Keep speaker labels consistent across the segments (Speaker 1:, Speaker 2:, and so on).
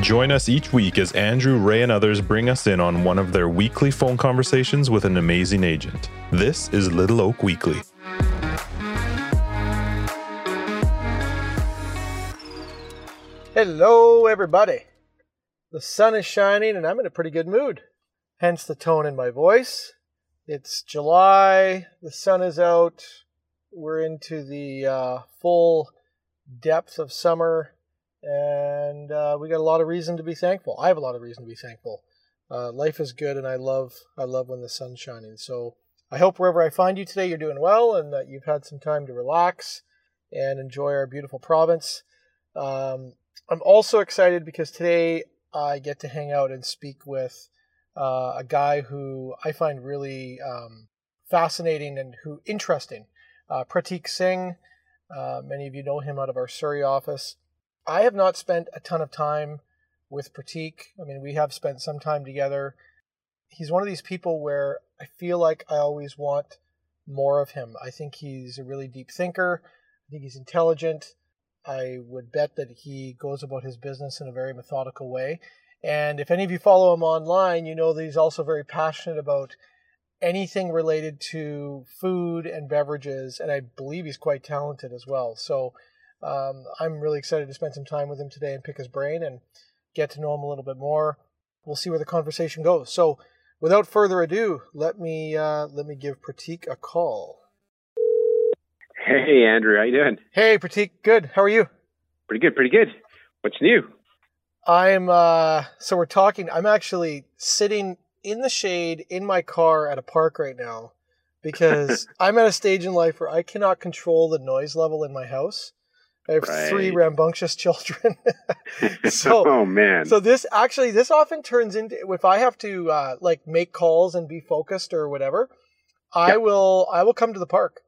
Speaker 1: Join us each week as Andrew, Ray, and others bring us in on one of their weekly phone conversations with an amazing agent. This is Little Oak Weekly.
Speaker 2: Hello, everybody. The sun is shining and I'm in a pretty good mood. Hence the tone in my voice. It's July, the sun is out, we're into the uh, full depth of summer, and uh, we got a lot of reason to be thankful. I have a lot of reason to be thankful. Uh, life is good, and I love I love when the sun's shining. So I hope wherever I find you today, you're doing well, and that you've had some time to relax and enjoy our beautiful province. Um, I'm also excited because today I get to hang out and speak with uh, a guy who I find really um, fascinating and who interesting. Uh, Pratik Singh, uh, many of you know him out of our Surrey office. I have not spent a ton of time with Pratik. I mean, we have spent some time together. He's one of these people where I feel like I always want more of him. I think he's a really deep thinker. I think he's intelligent. I would bet that he goes about his business in a very methodical way. And if any of you follow him online, you know that he's also very passionate about anything related to food and beverages. And I believe he's quite talented as well. So um, I'm really excited to spend some time with him today and pick his brain and get to know him a little bit more. We'll see where the conversation goes. So without further ado, let me uh, let me give Pratik a call.
Speaker 3: Hey Andrew, how you doing?
Speaker 2: Hey Pratik, good. How are you?
Speaker 3: Pretty good, pretty good. What's new?
Speaker 2: I'm uh so we're talking I'm actually sitting in the shade in my car at a park right now because I'm at a stage in life where I cannot control the noise level in my house. I have
Speaker 3: Right.
Speaker 2: three rambunctious children. so
Speaker 3: oh man.
Speaker 2: so this actually this often turns into if I have to uh like make calls and be focused or whatever, I will I will come to the park.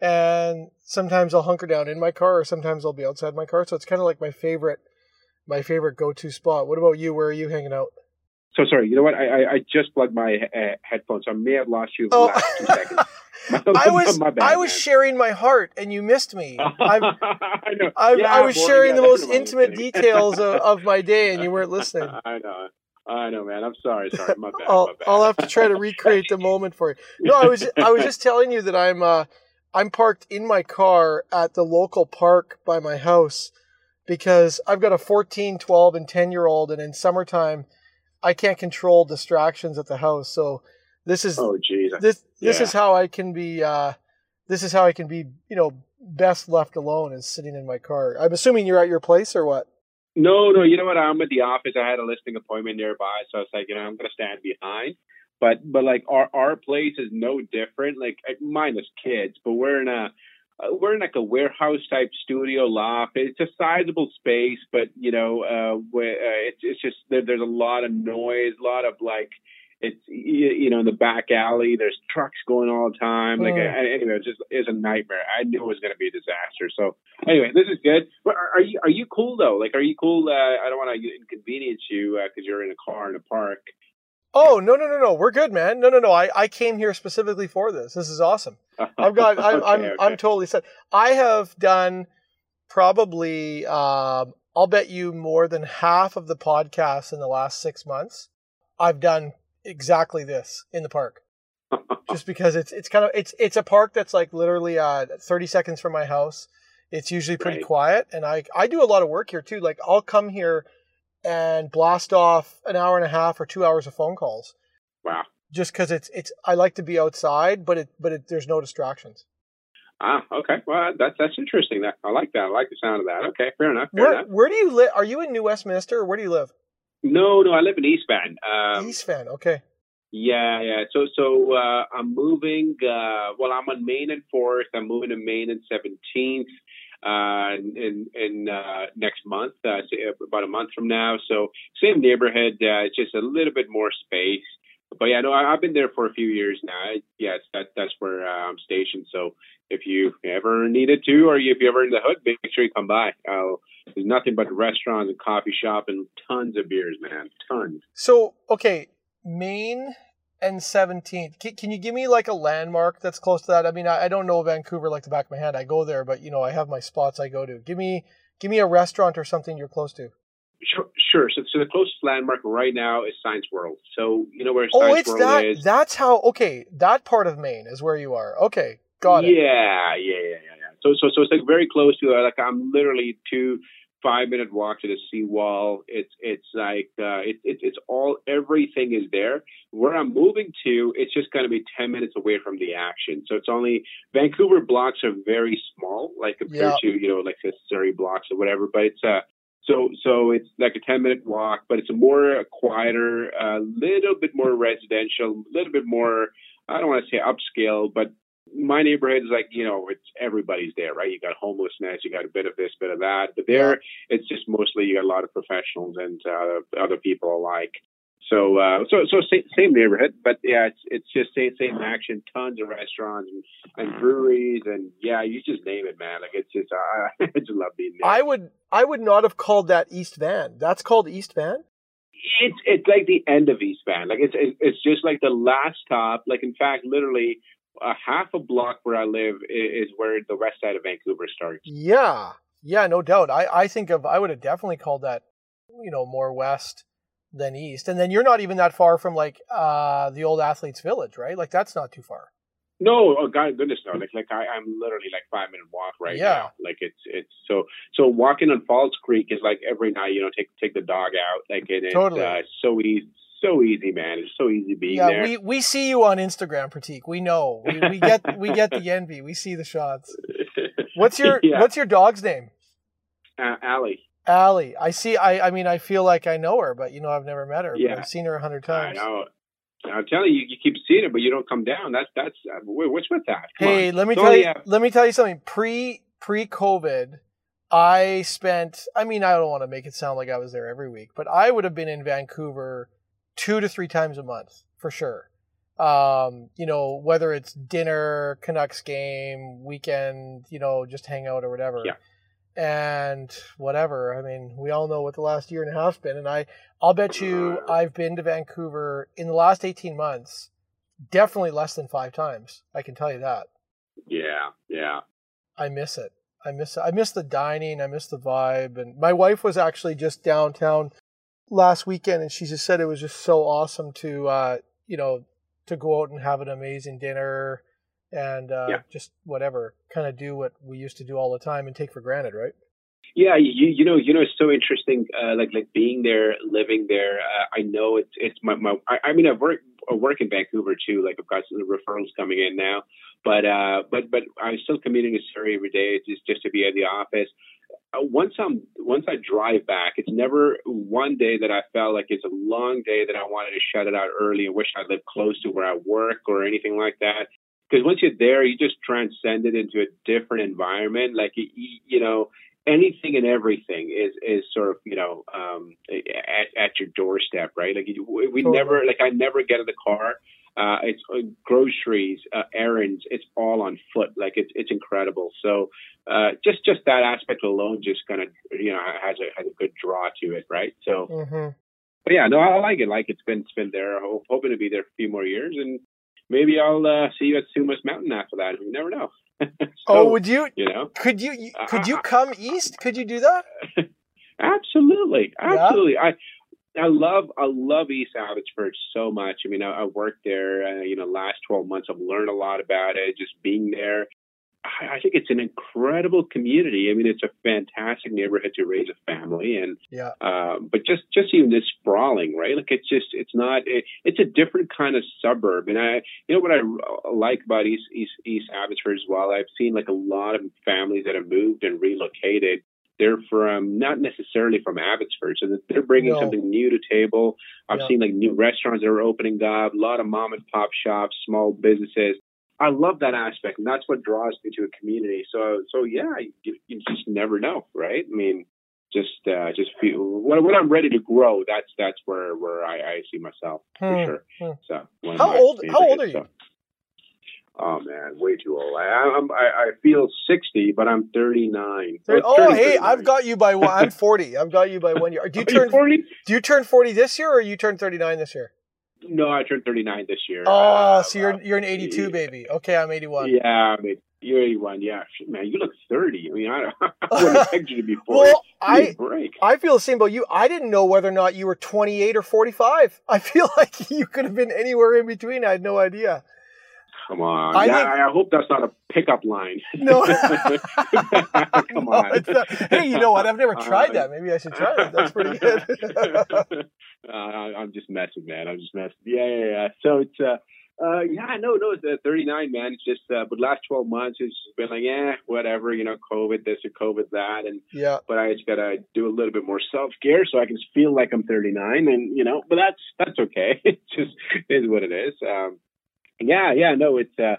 Speaker 2: And sometimes I'll hunker down in my car or sometimes I'll be outside my car. So it's kind of like my favorite my favorite go-to spot. What about you? Where are you hanging out?
Speaker 3: so sorry. You know what? I I, I just plugged my uh, headphones. So I may have lost you for the
Speaker 2: Oh.
Speaker 3: last two seconds. My,
Speaker 2: I was
Speaker 3: bad,
Speaker 2: I was
Speaker 3: man.
Speaker 2: sharing my heart and you missed me.
Speaker 3: I know.
Speaker 2: I,
Speaker 3: Yeah,
Speaker 2: I was
Speaker 3: boy,
Speaker 2: sharing
Speaker 3: yeah,
Speaker 2: the most intimate details of, of my day and you weren't listening.
Speaker 3: I know. I know, man. I'm sorry. Sorry. My bad.
Speaker 2: I'll,
Speaker 3: my bad.
Speaker 2: I'll have to try to recreate the moment for you. No, I was I was just telling you that I'm uh, I'm parked in my car at the local park by my house because I've got a 14, 12, and 10 year old, and in summertime I can't control distractions at the house. So this is
Speaker 3: Oh jeez.
Speaker 2: this this
Speaker 3: yeah.
Speaker 2: is how I can be uh, this is how I can be you know best left alone is sitting in my car. I'm assuming you're at your place or what?
Speaker 3: No, no. You know what? I'm at the office. I had a listing appointment nearby, so I was like, you know, I'm gonna stand behind. But but like our our place is no different. Like minus kids, but we're in a uh, we're in like a warehouse type studio loft. It's a sizable space, but you know, uh, uh, it's it's just there, there's a lot of noise, a lot of like. It's you, you know in the back alley. There's trucks going all the time. Like
Speaker 2: Mm.
Speaker 3: uh, anyway, it's just it's a nightmare. I knew it was going to be a disaster. So anyway, this is good. But are, are you are you cool though? Like, are you cool? Uh, I don't want to inconvenience you because you're in a car in a park.
Speaker 2: Oh no no no no we're good man no no no I, I came here specifically for this this is awesome I've got I,
Speaker 3: Okay,
Speaker 2: I'm
Speaker 3: okay.
Speaker 2: I'm totally set I have done probably um, I'll bet you more than half of the podcasts in the last six months I've done exactly this in the park just because it's it's kind of it's it's a park that's like literally uh 30 seconds from my house it's usually pretty
Speaker 3: Right.
Speaker 2: quiet and i i do a lot of work here too like i'll come here and blast off an hour and a half or two hours of phone calls
Speaker 3: wow.
Speaker 2: just because it's it's i like to be outside but it but it, there's no distractions
Speaker 3: Ah, okay. Well, that's that's interesting. That I like that. I like the sound of that. Okay, fair enough. Fair
Speaker 2: where
Speaker 3: enough.
Speaker 2: where do you live are you in new westminster or where do you live
Speaker 3: No, no. I live in East Van. Um,
Speaker 2: east Van okay
Speaker 3: Yeah, yeah. So, so uh, I'm moving. Uh, well, I'm on Main and Fourth. I'm moving to Main and Seventeenth uh, in in uh, next month, uh, say about a month from now. So, same neighborhood, uh, just a little bit more space. But yeah, no, I, I've been there for a few years now. Yes, that that's where uh, I'm stationed. So, if you ever needed to, or if you're ever in the hood, make sure you come by. Uh, there's nothing but restaurants and coffee shop and tons of beers, man. Tons.
Speaker 2: so okay main and 17th can, can you give me like a landmark that's close to that i mean I, I don't know vancouver like the back of my hand i go there but you know i have my spots i go to give me give me a restaurant or something you're close to
Speaker 3: Sure, sure. So, so the closest landmark right now is Science World. So you know where
Speaker 2: oh,
Speaker 3: Science Oh,
Speaker 2: it's
Speaker 3: World
Speaker 2: that.
Speaker 3: is.
Speaker 2: That's how. Okay, that part of Main is where you are. Okay, got it.
Speaker 3: Yeah, yeah, yeah, yeah. So, so, so it's like very close to uh, like I'm literally two five minute walk to the seawall. It's it's like uh, it, it, it's all everything is there. Where I'm moving to, it's just going to be ten minutes away from the action. So it's only Vancouver blocks are very small, like compared
Speaker 2: Yeah.
Speaker 3: to you know like the Surrey blocks or whatever. But it's uh so so it's like a ten minute walk, but it's a more uh, quieter, a little bit more residential, a little bit more. I don't want to say upscale, but my neighborhood is like you know it's everybody's there, right? You got homelessness, you got a bit of this, bit of that, but there it's just mostly you got a lot of professionals and uh, other people alike. So uh, so so same, same neighborhood, but yeah, it's it's just same same action, tons of restaurants and, and breweries, and yeah, you just name it, man. Like it's just uh, I just love being there.
Speaker 2: I would. I would not have called that East Van. That's called East Van.
Speaker 3: it's it's like the end of East Van. Like it's it's it's just like the last stop. Like in fact, literally a half a block where I live is, where the west side of Vancouver starts.
Speaker 2: Yeah, yeah, no doubt. I I think of. I would have definitely called that. You know, more west than east, and then you're not even that far from like uh the old athletes village, right? Like that's not too far.
Speaker 3: No, oh God, goodness no! Like like I, I'm literally like five minute walk right
Speaker 2: Yeah.
Speaker 3: now. Like it's it's so so walking on False Creek is like every night. You know, take take the dog out. Like and it's uh, so easy, so easy, man. It's so easy being
Speaker 2: yeah,
Speaker 3: there.
Speaker 2: we we see you on Instagram, Pratik. We know. We, we get we get the envy. We see the shots. What's your
Speaker 3: yeah,
Speaker 2: What's your dog's name?
Speaker 3: uh, Allie?
Speaker 2: Allie. I see. I I mean, I feel like I know her, but you know, I've never met her.
Speaker 3: Yeah.
Speaker 2: I've seen her a hundred
Speaker 3: I
Speaker 2: times.
Speaker 3: know. I'm telling you, you keep seeing it, but you don't come down. That's that's uh, what's with that? Come
Speaker 2: Hey,
Speaker 3: on.
Speaker 2: let me
Speaker 3: It's
Speaker 2: tell you.
Speaker 3: uh,
Speaker 2: Let me tell you something. Pre pre COVID, I spent. I mean, I don't want to make it sound like I was there every week, but I would have been in Vancouver two to three times a month for sure. Um, you know, whether it's dinner, Canucks game, weekend, you know, just hang out or whatever.
Speaker 3: Yeah.
Speaker 2: And whatever. I mean, we all know what the last year and a half's been, and I, I'll bet you, I've been to Vancouver in the last eighteen months, definitely less than five times. I can tell you that.
Speaker 3: yeah, yeah.
Speaker 2: I miss it. I miss I miss the dining. I miss the vibe. And my wife was actually just downtown last weekend, and she just said it was just so awesome to uh, you know to go out and have an amazing dinner and uh,
Speaker 3: Yeah.
Speaker 2: just whatever kind of do what we used to do all the time and take for granted, right?
Speaker 3: Yeah, you you know you know it's so interesting. Uh, like like being there, living there. Uh, I know it's it's my my. I, I mean, I work I work in Vancouver too. Like I've got some referrals coming in now, but uh, but but I'm still commuting to Surrey every day just just to be at the office. Uh, once I'm once I drive back, it's never one day that I felt like it's a long day that I wanted to shut it out early and wish I lived close to where I work or anything like that. Because once you're there, you just transcend it into a different environment. Like you, you know, anything and everything is is sort of you know um, at, at your doorstep, right? Like you, we we
Speaker 2: Totally.
Speaker 3: never like I never get in the car. Uh, it's uh, groceries, uh, errands. It's all on foot. Like it's it's incredible. So uh, just just that aspect alone just kind of you know has a has a good draw to it, right? So,
Speaker 2: Mm-hmm.
Speaker 3: but yeah, no, I like it. Like it's been it's been there. I'm hoping to be there a few more years, and maybe I'll uh, see you at Sumas Mountain after that. You never know. so,
Speaker 2: oh, would you?
Speaker 3: you know.
Speaker 2: Could you?
Speaker 3: Uh,
Speaker 2: Could you come east? Could you do that?
Speaker 3: Absolutely,
Speaker 2: Yeah?
Speaker 3: absolutely. I I love I love East Abbotsford so much. I mean, I, I worked there. Uh, you know, last twelve months, I've learned a lot about it. Just being there, I, I think it's an incredible community. I mean, it's a fantastic neighborhood to raise a family, and
Speaker 2: Yeah.
Speaker 3: um, but just just even this sprawling, right? Like it's just it's not it, it's a different kind of suburb, and I you know what I like about East East East Abbotsford as well. I've seen like a lot of families that have moved and relocated. They're from not necessarily from Abbotsford, so that they're bringing
Speaker 2: No.
Speaker 3: something new to table. I've
Speaker 2: Yeah.
Speaker 3: seen like new restaurants that are opening up, a lot of mom and pop shops, small businesses. I love that aspect, and that's what draws me to a community. So, so yeah, you, you just never know, right? I mean, just uh, just feel when, when I'm ready to grow. That's that's where where I, I see myself for
Speaker 2: Hmm,
Speaker 3: sure.
Speaker 2: hmm.
Speaker 3: So,
Speaker 2: How old- how old are you?
Speaker 3: stuff. Oh man, way too old. I, I'm I, I feel 60, but I'm 39. So it's
Speaker 2: Oh,
Speaker 3: 30,
Speaker 2: hey,
Speaker 3: 39.
Speaker 2: I've got you by one. I'm 40. I've got you by one year. Do you turn?
Speaker 3: 40?
Speaker 2: Do you turn 40 this year, or you turn 39 this year?
Speaker 3: No, I turned 39 this year.
Speaker 2: Oh,
Speaker 3: Uh,
Speaker 2: so you're
Speaker 3: uh,
Speaker 2: you're an 82
Speaker 3: yeah.
Speaker 2: baby. Okay, I'm 81.
Speaker 3: Yeah, I mean, You're 81, yeah. Man, you look 30. I mean, I, I wouldn't expect you to be 40.
Speaker 2: Well, I
Speaker 3: break.
Speaker 2: I feel the same about you. I didn't know whether or not you were 28 or 45. I feel like you could have been anywhere in between. I had no idea.
Speaker 3: Come on.
Speaker 2: I
Speaker 3: yeah,
Speaker 2: think-
Speaker 3: I hope that's not a pickup line.
Speaker 2: No.
Speaker 3: Come
Speaker 2: No,
Speaker 3: on.
Speaker 2: not. Hey, you know what? I've never tried
Speaker 3: Uh,
Speaker 2: that. Maybe I should try it. That's pretty good.
Speaker 3: uh, I'm just messing, man. I'm just messing. Yeah, yeah, yeah. So it's, uh, uh, yeah, no, no, it's uh, 39, man. It's just, uh, but last 12 months, it's been like, yeah, whatever, you know, COVID this or COVID that. And,
Speaker 2: yeah.
Speaker 3: but I just gotta do a little bit more self care so I can feel like I'm 39, and you know, but that's that's okay. It just is what it is. Um, yeah, yeah, no, it's uh,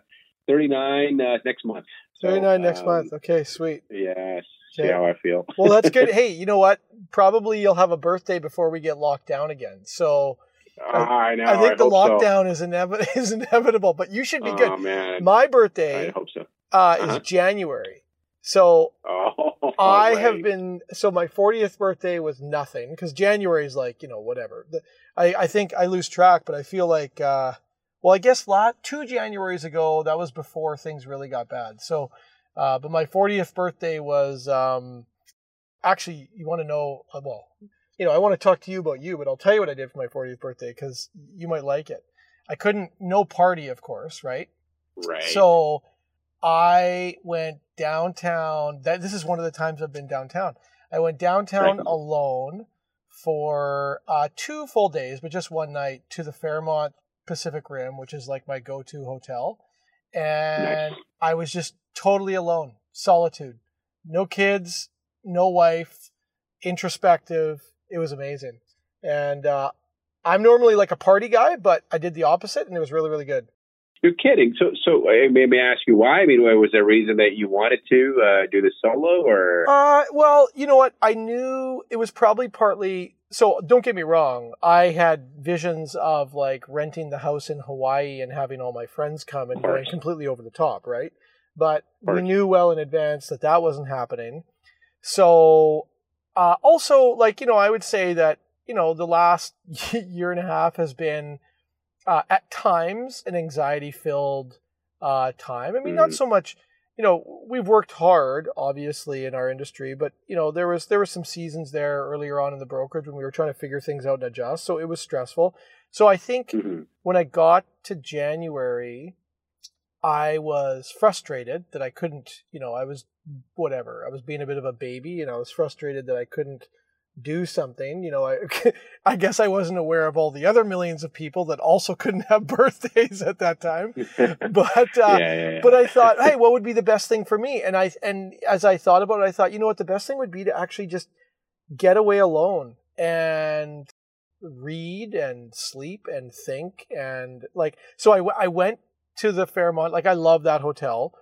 Speaker 3: 39 uh, next month. So,
Speaker 2: 39 next
Speaker 3: um,
Speaker 2: month. Okay, sweet.
Speaker 3: Yes. See how I feel.
Speaker 2: Well, that's good. Hey, you know what? Probably you'll have a birthday before we get locked down again. So
Speaker 3: I know.
Speaker 2: I think the
Speaker 3: hope
Speaker 2: lockdown is, inevi- is inevitable, but you should be good.
Speaker 3: Oh man,
Speaker 2: My
Speaker 3: I hope so.
Speaker 2: uh,
Speaker 3: Uh-huh.
Speaker 2: is January. So
Speaker 3: Oh,
Speaker 2: I
Speaker 3: right.
Speaker 2: have been so my 40th birthday was nothing because January is like you know whatever. The, I I think I lose track, but I feel like uh, well I guess lot two Januaries ago that was before things really got bad. So, uh, but my 40th birthday was um, actually you want to know uh, well you know I want to talk to you about you, but I'll tell you what I did for my 40th birthday because you might like it. I couldn't no party of course right.
Speaker 3: right.
Speaker 2: So I went downtown. That this is one of the times I've been downtown. I went downtown
Speaker 3: Right.
Speaker 2: alone for uh, two full days, but just one night to the Fairmont Pacific Rim, which is like my go-to hotel, and
Speaker 3: Nice.
Speaker 2: I was just totally alone, solitude, no kids, no wife, introspective. It was amazing, and uh, I'm normally like a party guy, but I did the opposite, and it was really, really good.
Speaker 3: You're kidding. So, so uh, may, may I ask you why? I mean, was there a reason that you wanted to uh, do this solo, or
Speaker 2: Uh, well, you know what? I knew it was probably partly. So don't get me wrong. I had visions of like renting the house in Hawaii and having all my friends come and going completely over the top, right? But we knew well in advance that that wasn't happening. So, uh, also, like you know, I would say that you know the last year and a half has been uh, at times an anxiety-filled uh, time. I mean, not
Speaker 3: Mhm.
Speaker 2: so much you know we've worked hard obviously in our industry but you know there was there were some seasons there earlier on in the brokerage when we were trying to figure things out and adjust so it was stressful so i think
Speaker 3: Mhm.
Speaker 2: when i got to january i was frustrated that i couldn't you know i was whatever i was being a bit of a baby and i was frustrated that i couldn't do something you know i i guess i wasn't aware of all the other millions of people that also couldn't have birthdays at that time but uh,
Speaker 3: yeah, yeah, yeah.
Speaker 2: but I thought, hey, what would be the best thing for me? And I and as I thought about it, I thought, you know what, the best thing would be to actually just get away alone and read and sleep and think and like. So I I went to the Fairmont. Like I love that hotel.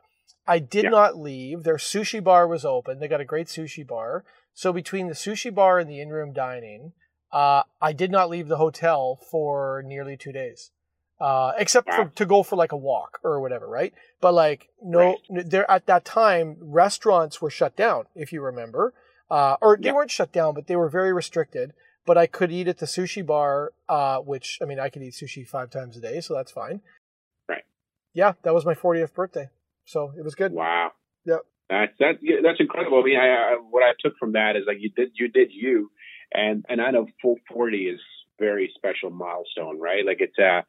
Speaker 2: I did not leave. Their sushi bar was open. They got a great sushi bar. So between the sushi bar and the in-room dining, uh, I did not leave the hotel for nearly two days, uh, except for to go for like a walk or whatever, right? But like no, there at that time restaurants were shut down, if you remember, uh, or they
Speaker 3: Yeah.
Speaker 2: weren't shut down, but they were very restricted. But I could eat at the sushi bar, uh, which I mean I could eat sushi five times a day, so that's fine.
Speaker 3: Right.
Speaker 2: Yeah, that was my 40th birthday, so it was good.
Speaker 3: Wow.
Speaker 2: Yep.
Speaker 3: That's that. That's incredible. I mean, I, I, what I took from that is like you did you did you, and and I know full forty is very special milestone, right? Like it's uh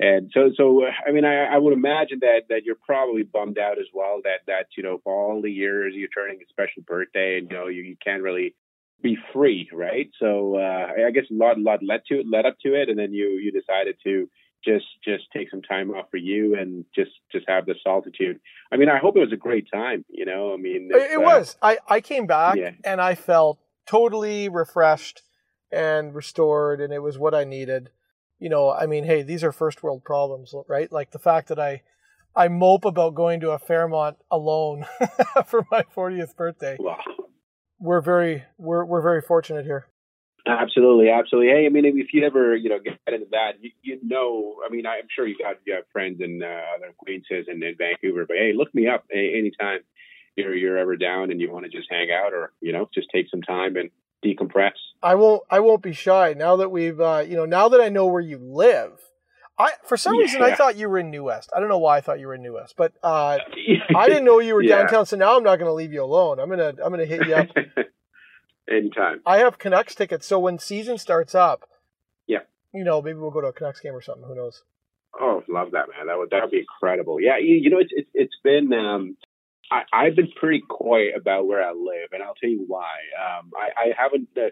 Speaker 3: and so so uh, I mean I, I would imagine that that you're probably bummed out as well that that you know for all the years you're turning a special birthday and you know you, you can't really be free, right? So uh, I guess a lot lot led to it, led up to it, and then you you decided to just just take some time off for you and just just have the solitude. I mean, I hope it was a great time. You know, I mean,
Speaker 2: It, it
Speaker 3: uh,
Speaker 2: was. I, I came back
Speaker 3: Yeah.
Speaker 2: and I felt totally refreshed and restored, and it was what I needed. You know, I mean, hey, these are first world problems, right? Like the fact that I I mope about going to a Fairmont alone for my 40th birthday.
Speaker 3: Well,
Speaker 2: We're very we're we're very fortunate here.
Speaker 3: Absolutely, absolutely. Hey, I mean, if you ever you know get into that, you, you know, I mean, I'm sure you got you have friends and uh, other acquaintances in, in Vancouver, but hey, look me up anytime you're you're ever down and you want to just hang out or you know just take some time and decompress.
Speaker 2: I won't I won't be shy now that we've uh, you know now that I know where you live. I for some yeah. reason I thought you were in New West. I don't know why I thought you were in New West, but uh, I didn't know you were yeah. downtown. So now I'm not going to leave you alone. I'm gonna I'm gonna hit you up
Speaker 3: anytime.
Speaker 2: I have Canucks tickets, so when season starts up,
Speaker 3: yeah,
Speaker 2: you know maybe we'll go to a Canucks game or something. Who knows?
Speaker 3: Oh, love that man. That would that would be incredible. Yeah, you, you know it's it's, it's been um, I, I've been pretty coy about where I live, and I'll tell you why. Um, I, I haven't. Uh,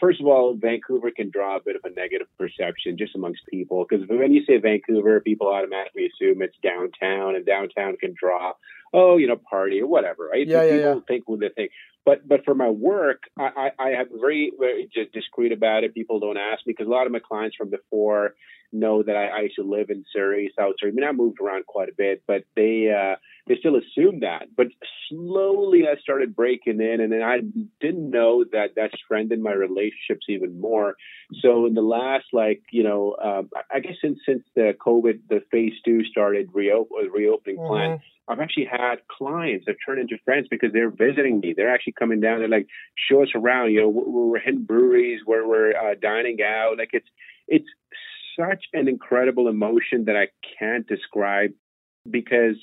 Speaker 3: first of all, Vancouver can draw a bit of a negative perception just amongst people because when you say Vancouver, people automatically assume it's downtown, and downtown can draw, oh, you know, party or whatever, right?
Speaker 2: Yeah,
Speaker 3: yeah,
Speaker 2: people
Speaker 3: yeah. think what they think. But but for my work, I, I, I have very very just discreet about it. People don't ask me because a lot of my clients from before know that I, I used to live in Surrey, South Surrey. I mean, I moved around quite a bit, but they uh, they still assumed that. But slowly, I started breaking in, and then I didn't know that that strengthened my relationships even more. So in the last, like you know, um, I guess since since the COVID, the phase two started reopen reopening mm-hmm. plan. I've actually had clients that turn into friends because they're visiting me. They're actually coming down. They're like, show us around. You know, we're, we're hitting breweries, where we're uh, dining out. Like it's it's such an incredible emotion that I can't describe because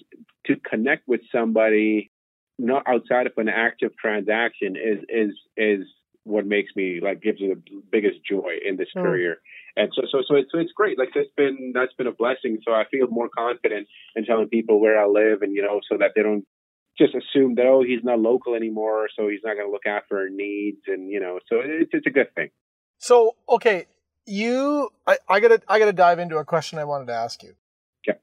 Speaker 3: to connect with somebody not outside of an active transaction is is is what makes me like gives me the biggest joy in this mm. career. And so so so it's so it's great. Like that's been that's been a blessing. So I feel more confident in telling people where I live and you know so that they don't just assume that oh he's not local anymore so he's not going to look after our needs and you know so it's it's a good thing.
Speaker 2: So okay, you I, I gotta I gotta dive into a question I wanted to ask you.
Speaker 3: Okay.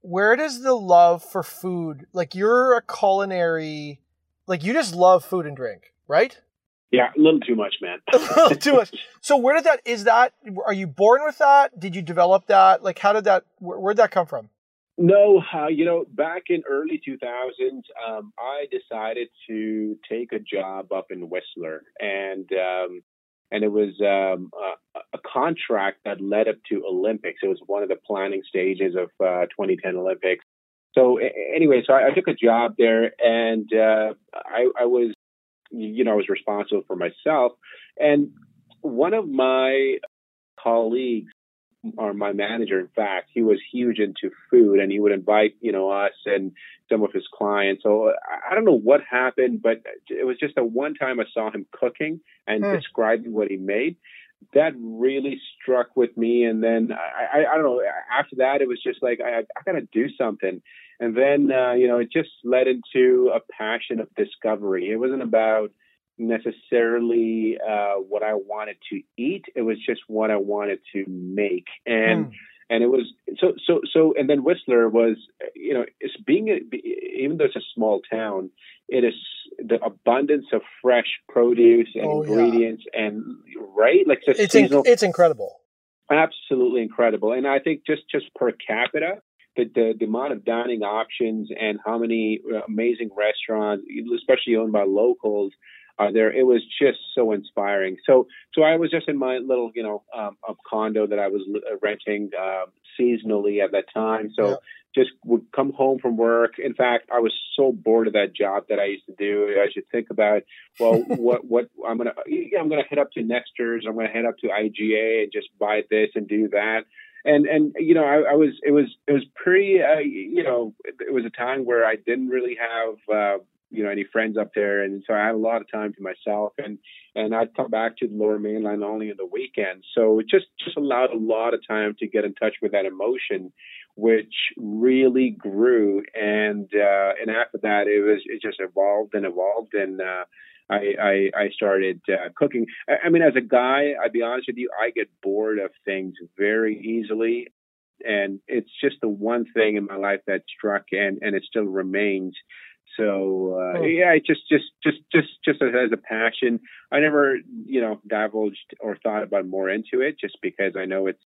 Speaker 2: Where does the love for food like you're a culinary like you just love food and drink, right?
Speaker 3: Yeah, a little too much, man.
Speaker 2: a little too much. So where did that is that are you born with that? Did you develop that? Like how did that where, where'd that come from?
Speaker 3: No, uh, you know, back in early 2000s, um, I decided to take a job up in Whistler, and um, and it was um, a, a, contract that led up to Olympics. It was one of the planning stages of uh, 2010 Olympics. So anyway, so I, I took a job there, and uh, I, I was, you know, I was responsible for myself. And one of my colleagues or my manager, in fact, he was huge into food and he would invite, you know, us and some of his clients. So I don't know what happened, but it was just a one time I saw him cooking and hmm. describing what he made. That really struck with me. And then I, I, I don't know, after that, it was just like, I, I got to do something. And then, uh, you know, it just led into a passion of discovery. It wasn't about, necessarily uh, what I wanted to eat. It was just what I wanted to make, and mm. and it was so so so. And then Whistler was, you know, it's being a, even though it's a small town, it is the abundance of fresh produce and oh, ingredients, yeah. and right, like
Speaker 2: it's seasonal, it's incredible,
Speaker 3: absolutely incredible. And I think just just per capita, the, the, the, amount of dining options and how many uh, amazing restaurants, especially owned by locals, uh, there. It was just so inspiring. So, so I was just in my little, you know, um, condo that I was uh, renting uh, seasonally at that time. So, yeah. just would come home from work. In fact, I was so bored of that job that I used to do. I should think about, well, what, what I'm gonna, yeah, I'm gonna head up to Nesters. I'm gonna head up to IGA and just buy this and do that and and you know I, I, was it was it was pretty uh, you know it was a time where I didn't really have uh, you know any friends up there, and so I had a lot of time to myself, and and I'd come back to the Lower Mainland only on the weekends. So it just just allowed a lot of time to get in touch with that emotion, which really grew, and uh, and after that it was it just evolved and evolved, and uh, I, I, I started uh, cooking. I, I mean, as a guy, I'd be honest with you, I get bored of things very easily. And it's just the one thing in my life that struck and and it still remains so uh, oh. yeah, just just just just just as a passion. I never you know divulged or thought about more into it, just because I know it's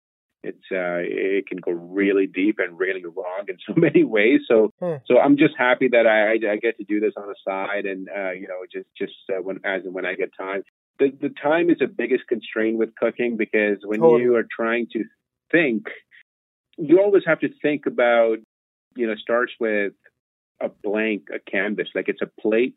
Speaker 3: it's uh, it can go really deep and really wrong in so many ways. So hmm. so I'm just happy that I, I get to do this on the side, and uh, you know just just uh, when as and when I get time. The the time is the biggest constraint with cooking because when totally. you are trying to think, you always have to think about you know starts with a blank a canvas like it's a plate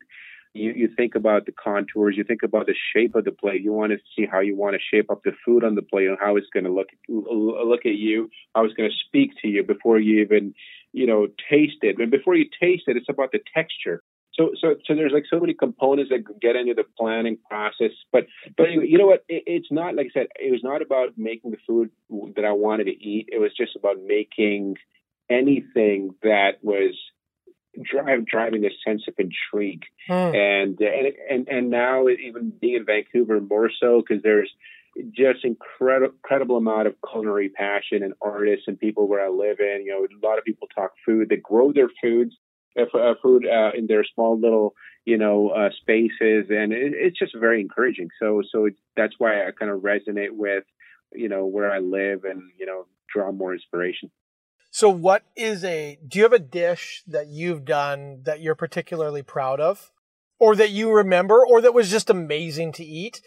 Speaker 3: you, you think about the contours, you think about the shape of the plate. You want to see how you want to shape up the food on the plate and how it's going to look look at you, how it's going to speak to you before you even you know taste it. And before you taste it, it's about the texture. So, so, so there's like so many components that get into the planning process. But, but anyway, you know what? It, it's not like I said. It was not about making the food that I wanted to eat. It was just about making anything that was drive, driving a sense of intrigue. Hmm. And, and and and now even being in Vancouver more so because there's just incredible incredible amount of culinary passion and artists and people where I live in. You know, a lot of people talk food. They grow their foods, uh, uh food uh, in their small little you know uh, spaces, and it, it's just very encouraging. So so it, that's why I kind of resonate with you know where I live and you know draw more inspiration.
Speaker 2: So, what is a? Do you have a dish that you've done that you're particularly proud of, or that you remember, or that was just amazing to eat?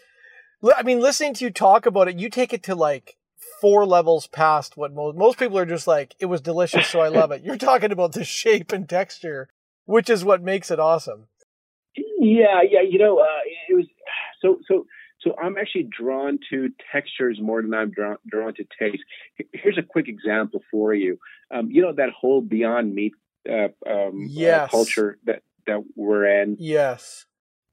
Speaker 2: I mean, listening to you talk about it, you take it to like four levels past what most most people are just like. It was delicious, so I love it. You're talking about the shape and texture, which is what makes it awesome.
Speaker 3: Yeah, yeah. You know, uh, it was so so so I'm actually drawn to textures more than I'm drawn, drawn to taste. Here's a quick example for you. Um, you know that whole Beyond Meat uh, um, yes. uh, culture that that we're in.
Speaker 2: Yes.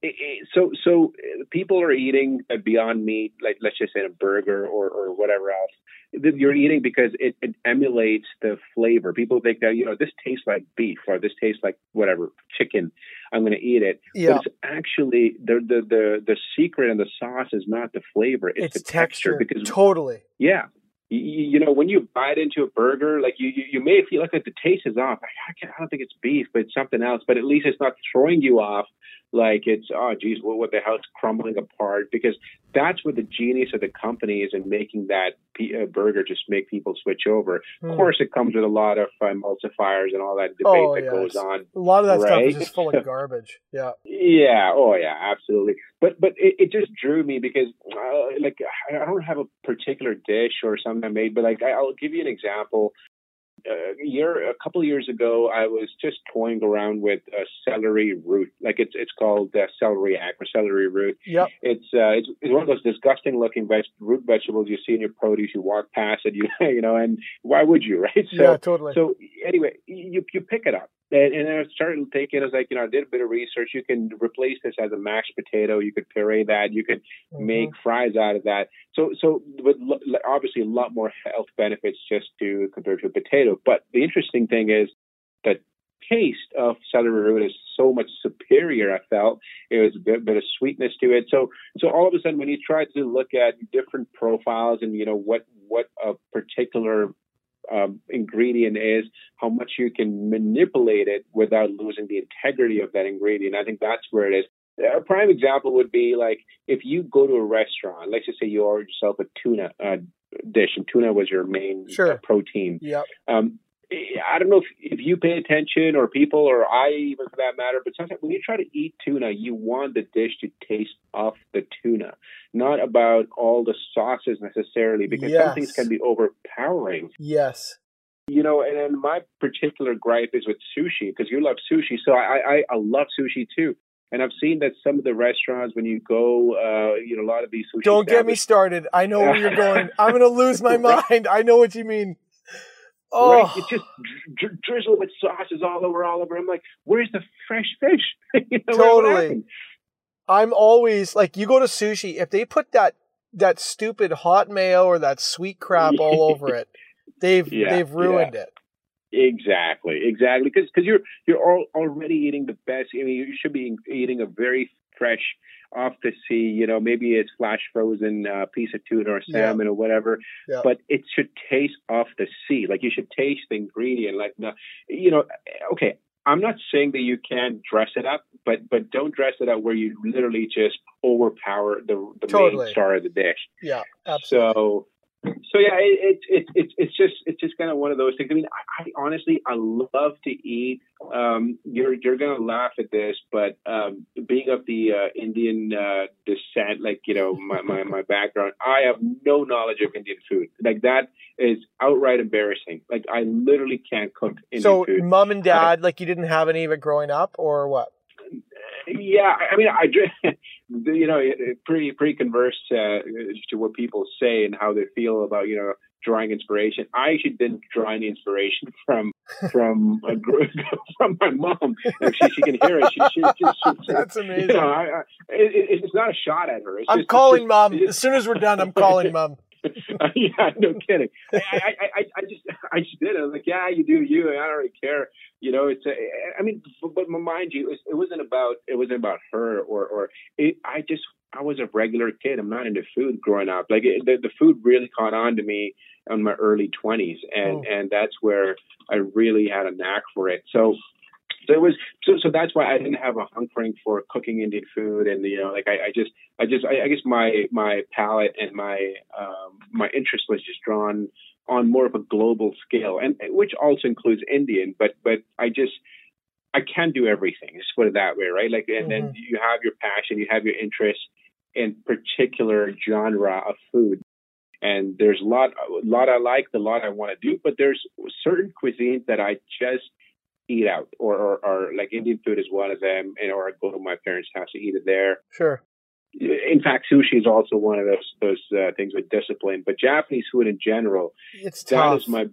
Speaker 3: It, it, so so uh, people are eating a Beyond Meat, like let's just say a burger or or whatever else, you're eating because it, it, emulates the flavor. People think that you know this tastes like beef or this tastes like whatever chicken. I'm going to eat it. Yeah. But it's actually the, the the the secret and the sauce is not the flavor. It's, it's the texture, texture. Because
Speaker 2: totally.
Speaker 3: Yeah. You, you, know, when you bite into a burger, like you, you, you may feel like the taste is off. I, I, I don't think it's beef, but it's something else. But at least it's not throwing you off like it's oh geez, well, what the hell? It's crumbling apart because that's what the genius of the company is in making that uh, burger just make people switch over. Mm. Of hmm. course, it comes with a lot of emulsifiers and all that debate oh, that yes. goes on.
Speaker 2: A lot of that right? stuff is just full of garbage. Yeah.
Speaker 3: yeah. Oh yeah. Absolutely. But but it, it just drew me because uh, like I don't have a particular dish or something I made, but like I'll give you an example a year, a couple of years ago, I was just toying around with a celery root. Like it's it's called uh, celeriac or celery root.
Speaker 2: Yep.
Speaker 3: It's, uh, it's it's one of those disgusting looking veg- root vegetables you see in your produce. You walk past it, you you know, and why would you, right?
Speaker 2: So, yeah, totally.
Speaker 3: So anyway, you you pick it up. And, and I started thinking, I was like, you know, I did a bit of research. You can replace this as a mashed potato. You could puree that. You could mm-hmm. make fries out of that. So, so with obviously a lot more health benefits just to compared to a potato. But the interesting thing is the taste of celery root is so much superior. I felt it was a bit, bit, of sweetness to it. So, so all of a sudden, when you try to look at different profiles and you know what what a particular um, ingredient is, how much you can manipulate it without losing the integrity of that ingredient. I think that's where it is. A prime example would be like if you go to a restaurant, let's just say you order yourself a tuna uh, dish, and tuna was your main
Speaker 2: sure.
Speaker 3: protein.
Speaker 2: Yep.
Speaker 3: Um, I don't know if, if you pay attention or people or I even for that matter, but sometimes when you try to eat tuna, you want the dish to taste of the tuna, not about all the sauces necessarily, because yes. some things can be overpowering.
Speaker 2: Yes.
Speaker 3: You know, and then my particular gripe is with sushi because you love sushi, so I, I I love sushi too. And I've seen that some of the restaurants, when you go, uh, you know, a lot of these sushi.
Speaker 2: Don't get me started. I know where you're going. I'm going to lose my mind. I know what you mean.
Speaker 3: Oh. Right? It just dri- drizzle with sauces all over, all over. I'm like, where's the fresh fish?
Speaker 2: you know, totally. I'm always like, you go to sushi, if they put that that stupid hot mayo or that sweet crap all over it, they've yeah, they've ruined yeah. it.
Speaker 3: Exactly, exactly. Because because you're you're all, already eating the best. I mean, you should be eating a very fresh off the sea, you know, maybe it's flash frozen uh, piece of tuna or salmon yeah. or whatever, yeah. but it should taste off the sea. Like you should taste the ingredient. Like, you know, okay, I'm not saying that you can't dress it up, but but don't dress it up where you literally just overpower the the totally. main star of the dish.
Speaker 2: Yeah, absolutely.
Speaker 3: So so yeah, it's it, it, it's just it's just kind of one of those things. I mean, I, I honestly I love to eat. Um, you're you're gonna laugh at this, but um, being of the uh, Indian uh, descent, like you know my, my my background, I have no knowledge of Indian food. Like that is outright embarrassing. Like I literally can't cook Indian
Speaker 2: so,
Speaker 3: food.
Speaker 2: So mom and dad, like you didn't have any of it growing up, or what?
Speaker 3: yeah, I mean, I you know pretty pretty converse uh, to what people say and how they feel about you know drawing inspiration. I actually didn't draw any inspiration from from a, group, from my mom. If she, she can hear it, she, she, she,
Speaker 2: she That's amazing.
Speaker 3: You know, I, I, it, it's not a shot at her. It's
Speaker 2: I'm
Speaker 3: just,
Speaker 2: calling
Speaker 3: just,
Speaker 2: mom as soon as we're done. I'm calling mom.
Speaker 3: yeah, no kidding. I, I, I, I just, I just did it. I was like, yeah, you do you. I don't really care. You know, it's. A, I mean, but, mind you, it, was, wasn't about. It wasn't about her or or. It, I just, I was a regular kid. I'm not into food growing up. Like it, the, the food really caught on to me in my early 20s, and oh. and that's where I really had a knack for it. So so it was so so that's why I didn't have a hunkering for cooking Indian food, and you know, like I, I just I just I, I, guess my my palate and my um, my interest was just drawn on more of a global scale, and which also includes Indian, but but I just I can't do everything. Just put it that way, right? Like, and mm-hmm. then you have your passion, you have your interest in particular genre of food. And there's a lot, a lot I like, a lot I want to do, but there's certain cuisines that I just eat out or, or, or like Indian food is one of them, and or I go to my parents' house to eat it there.
Speaker 2: Sure.
Speaker 3: In fact, sushi is also one of those those uh, things with discipline. But Japanese food in general,
Speaker 2: it's tough.
Speaker 3: that is my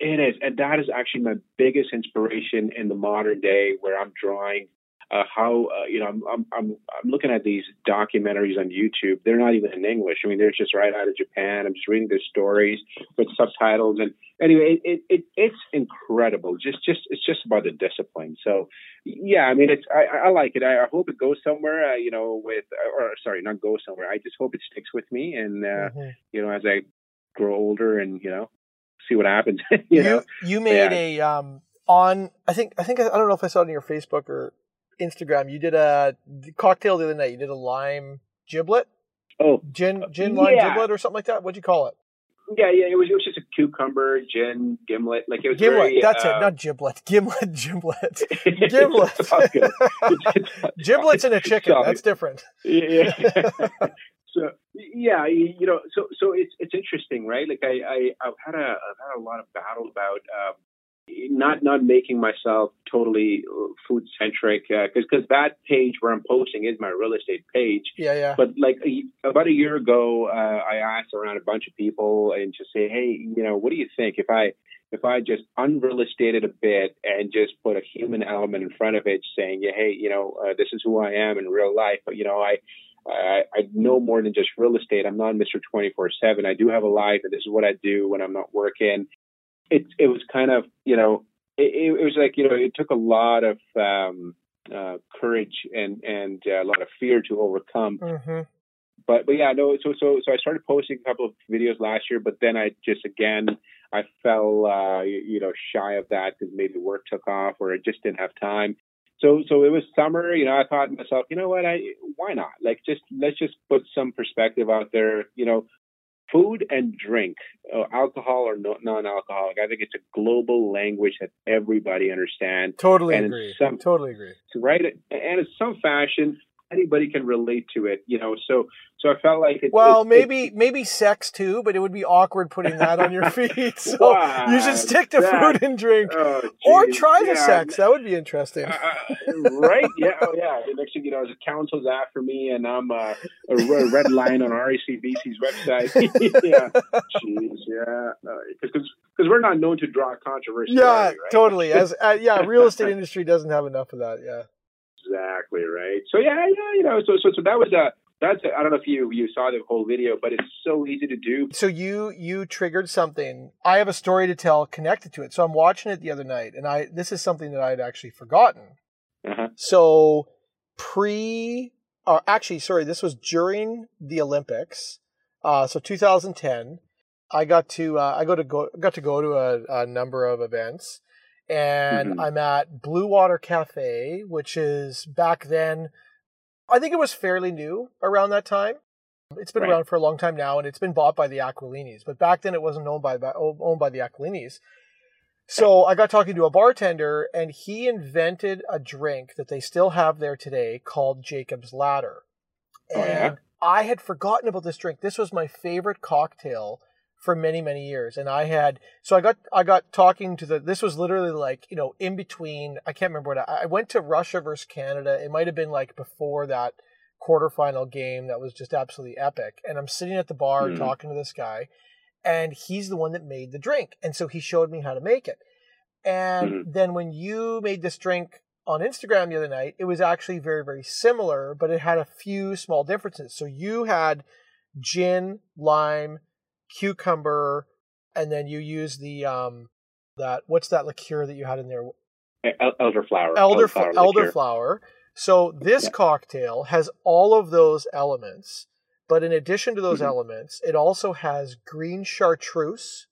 Speaker 3: it is, and that is actually my biggest inspiration in the modern day, where I'm drawing uh, how uh, you know I'm, I'm I'm I'm looking at these documentaries on YouTube. They're not even in English. I mean, they're just right out of Japan. I'm just reading their stories with subtitles, and anyway, it, it, it's incredible. Just just it's just about the discipline. So yeah, I mean, it's I, I like it. I, I hope it goes somewhere. Uh, you know, with or sorry, not go somewhere. I just hope it sticks with me, and uh, mm-hmm. you know, as I grow older, and you know, see what happens. you, you know,
Speaker 2: you made yeah. a um on I think I think I don't know if I saw it on your Facebook or Instagram. You did a cocktail the other night. You did a lime giblet.
Speaker 3: Oh,
Speaker 2: gin, gin lime yeah. giblet or something like that. What'd you call it?
Speaker 3: Yeah, yeah, it was it was just a cucumber, gin, gimlet. Like it was
Speaker 2: gimlet.
Speaker 3: Very,
Speaker 2: that's uh, it, not giblet. Gimlet, giblet, giblet. Giblets in a chicken. That's different.
Speaker 3: Yeah. so yeah, you know, so so it's it's interesting, right? Like I, I I've had a I've had a lot of battle about um, not not making myself totally food centric because uh, because that page where I'm posting is my real estate page.
Speaker 2: Yeah, yeah.
Speaker 3: But like a, about a year ago, uh, I asked around a bunch of people and just say, hey, you know, what do you think if I if I just unreal estated a bit and just put a human element in front of it, saying, yeah, hey, you know, uh, this is who I am in real life, but you know, I I, I know more than just real estate. I'm not Mr. 24 7. I do have a life, and this is what I do when I'm not working it it was kind of you know it, it was like you know it took a lot of um, uh, courage and and uh, a lot of fear to overcome.
Speaker 2: Mm-hmm.
Speaker 3: But but yeah no so so so I started posting a couple of videos last year, but then I just again I fell uh, you, you know shy of that because maybe work took off or I just didn't have time. So so it was summer, you know. I thought to myself, you know what? I why not? Like just let's just put some perspective out there. You know, food and drink, uh, alcohol or no, non-alcoholic. I think it's a global language that everybody understands.
Speaker 2: Totally and agree. Some, totally agree.
Speaker 3: Right, and in some fashion, anybody can relate to it. You know, so so I felt like it,
Speaker 2: well, it, maybe it, maybe sex too, but it would be awkward putting that on your feet. So wow, you should stick to that, food and drink,
Speaker 3: oh,
Speaker 2: or try the sex. That would be interesting, uh,
Speaker 3: right? Yeah, oh yeah. The next thing you know, the council's after me, and I'm uh, a red line on RECBC's website. yeah, jeez, yeah, because uh, because we're not known to draw controversy.
Speaker 2: Yeah, right? totally. As uh, yeah, real estate industry doesn't have enough of that. Yeah.
Speaker 3: Exactly right. So yeah, yeah, you know, so so so that was a that's I don't know if you you saw the whole video, but it's so easy to do.
Speaker 2: So you you triggered something. I have a story to tell connected to it. So I'm watching it the other night, and I this is something that I had actually forgotten.
Speaker 3: Uh-huh.
Speaker 2: So pre, uh, actually, sorry, this was during the Olympics. Uh, so 2010, I got to uh, I go to go got to go to a, a number of events, and mm-hmm. I'm at Blue Water Cafe, which is back then I think it was fairly new around that time. It's been right. around for a long time now, and it's been bought by the Aquilinis. But back then, it wasn't owned by owned by the Aquilinis. So I got talking to a bartender, and he invented a drink that they still have there today called Jacob's Ladder.
Speaker 3: And oh, yeah?
Speaker 2: I had forgotten about this drink. This was my favorite cocktail for many many years. And i had so i got i got talking to the this was literally like you know in between i can't remember what i, I went to russia versus canada. It might have been like before that quarterfinal game that was just absolutely epic. And i'm sitting at the bar
Speaker 3: Mhm.
Speaker 2: talking to this guy and he's the one that made the drink. And so he showed me how to make it. And
Speaker 3: Mhm.
Speaker 2: then when you made this drink on instagram the other night it was actually very very similar but it had a few small differences. So you had gin lime cucumber, and then you use the um that what's that liqueur that you had in there?
Speaker 3: El- elderflower.
Speaker 2: Elderflower. Elderflower. So this
Speaker 3: Yeah.
Speaker 2: cocktail has all of those elements, but in addition to those
Speaker 3: Mhm.
Speaker 2: elements, it also has green chartreuse,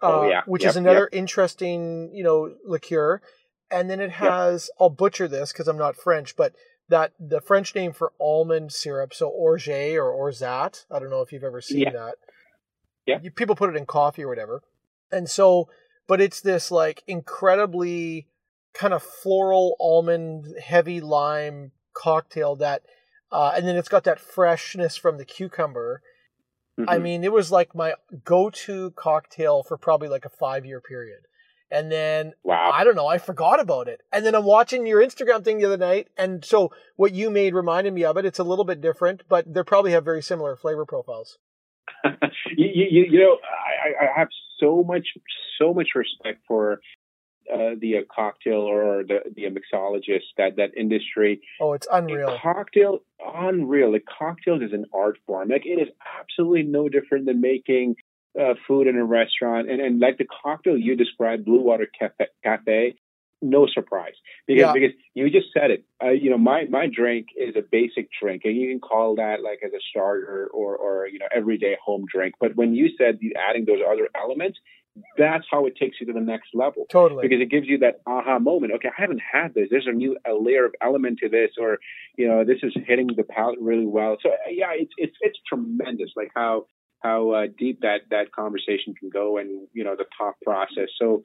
Speaker 3: Oh,
Speaker 2: uh,
Speaker 3: yeah.
Speaker 2: which
Speaker 3: Yep,
Speaker 2: is another interesting, you know, liqueur. And then it has, I'll butcher this because I'm not French, but that the French name for almond syrup, so orge or orzat. I don't know if you've ever seen
Speaker 3: Yeah.
Speaker 2: that.
Speaker 3: Yeah.
Speaker 2: You, people put it in coffee or whatever. And so, but it's this like incredibly kind of floral almond, heavy lime cocktail that, uh, and then it's got that freshness from the cucumber. I
Speaker 3: Mhm.
Speaker 2: mean, it was like my go-to cocktail for probably like a five-year period. And then
Speaker 3: wow.
Speaker 2: I don't know, I forgot about it. And then I'm watching your Instagram thing the other night, and so what you made reminded me of it. It's a little bit different, but they probably have very similar flavor profiles.
Speaker 3: you, you, you know, I, I have so much, so much respect for uh, the uh, cocktail or the the mixologist that that industry.
Speaker 2: Oh, it's unreal.
Speaker 3: Cocktail, unreal. Like cocktails is an art form. Like it is absolutely no different than making uh, food in a restaurant. And and like the cocktail you described, Blue Water Cafe, Cafe no surprise because
Speaker 2: Yeah.
Speaker 3: because you just said it. Uh, you know, my my drink is a basic drink, and you can call that like as a starter or or you know everyday home drink. But when you said you adding those other elements, that's how it takes you to the next level
Speaker 2: Totally.
Speaker 3: because it gives you that aha moment. Okay, I haven't had this. There's a new a layer of element to this, or you know, this is hitting the palate really well. So uh, yeah, it's it's it's tremendous. Like how how uh, deep that that conversation can go, and you know, the thought process. So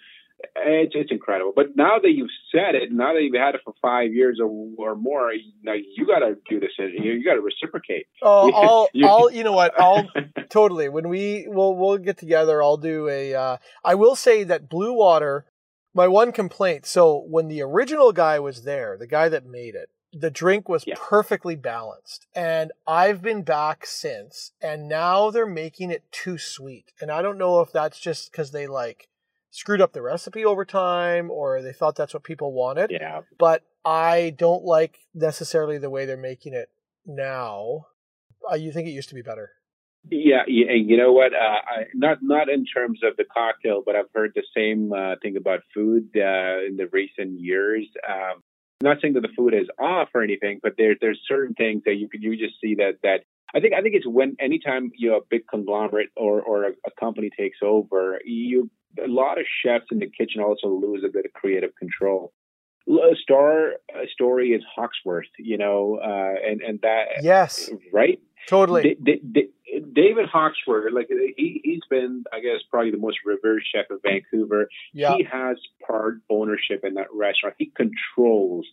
Speaker 3: it's it's incredible. But now that you've said it, now that you've had it for five years or or more, now you got to do this. You, you got to reciprocate.
Speaker 2: Oh, I'll,
Speaker 3: You-
Speaker 2: I'll, you know what? I'll totally. When we we'll we'll get together, I'll do a. Uh, I will say that Blue Water. My one complaint. So when the original guy was there, the guy that made it, the drink was
Speaker 3: Yeah.
Speaker 2: perfectly balanced, and I've been back since, and now they're making it too sweet, and I don't know if that's just because they like screwed up the recipe over time, or they thought that's what people wanted
Speaker 3: yeah.
Speaker 2: but I don't like necessarily the way they're making it now. Uh, you think it used to be better?
Speaker 3: Yeah, and you know what? Uh, I, not not in terms of the cocktail, but I've heard the same uh, thing about food uh, in the recent years. Um, not saying that the food is off or anything, but there there's certain things that you could you just see that that I think I think it's when anytime you know a big conglomerate or or a, a company takes over, you a lot of chefs in the kitchen also lose a bit of creative control. A star story is Hawksworth, you know, uh, and and that
Speaker 2: Yes,
Speaker 3: right.
Speaker 2: totally.
Speaker 3: Da- da- da- David Hawksworth, like he he's been, I guess, probably the most revered chef of Vancouver.
Speaker 2: Yeah,
Speaker 3: He has part ownership in that restaurant. He controls.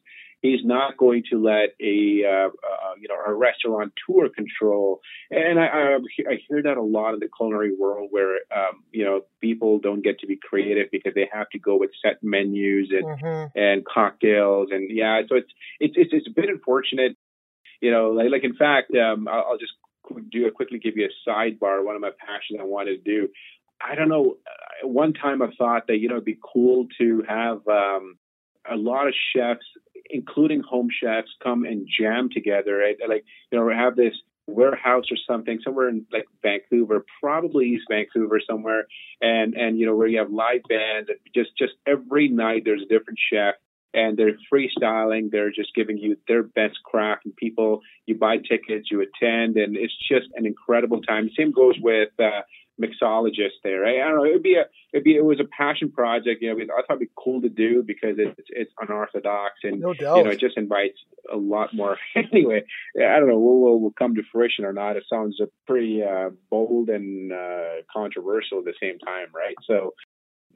Speaker 3: He's not going to let a uh, uh, you know a restaurateur control. And I, I I hear that a lot in the culinary world, where um, you know people don't get to be creative because they have to go with set menus and
Speaker 2: hmm
Speaker 3: and cocktails. And yeah so it's it's it's, it's a bit unfortunate. You know like, like in fact um I'll, I'll just do quickly give you a sidebar one of my passions i wanted to do. I don't know uh, one time i thought that you know it'd be cool to have um a lot of chefs including home chefs come and jam together right? like you know we have this warehouse or something somewhere in like Vancouver, probably East Vancouver somewhere, and and you know where you have live bands. and Just just every night there's a different chef, and they're freestyling. They're just giving you their best craft, and people you buy tickets, you attend, and it's just an incredible time. Same goes with. Uh, mixologist there right? i don't know it'd be a it'd be it was a passion project you know i thought it'd be cool to do because it's it's unorthodox and
Speaker 2: no doubt.
Speaker 3: you know, it just invites a lot more. anyway, I don't know. Will will will come to fruition or not? It sounds pretty uh, bold and uh, controversial at the same time, right? So,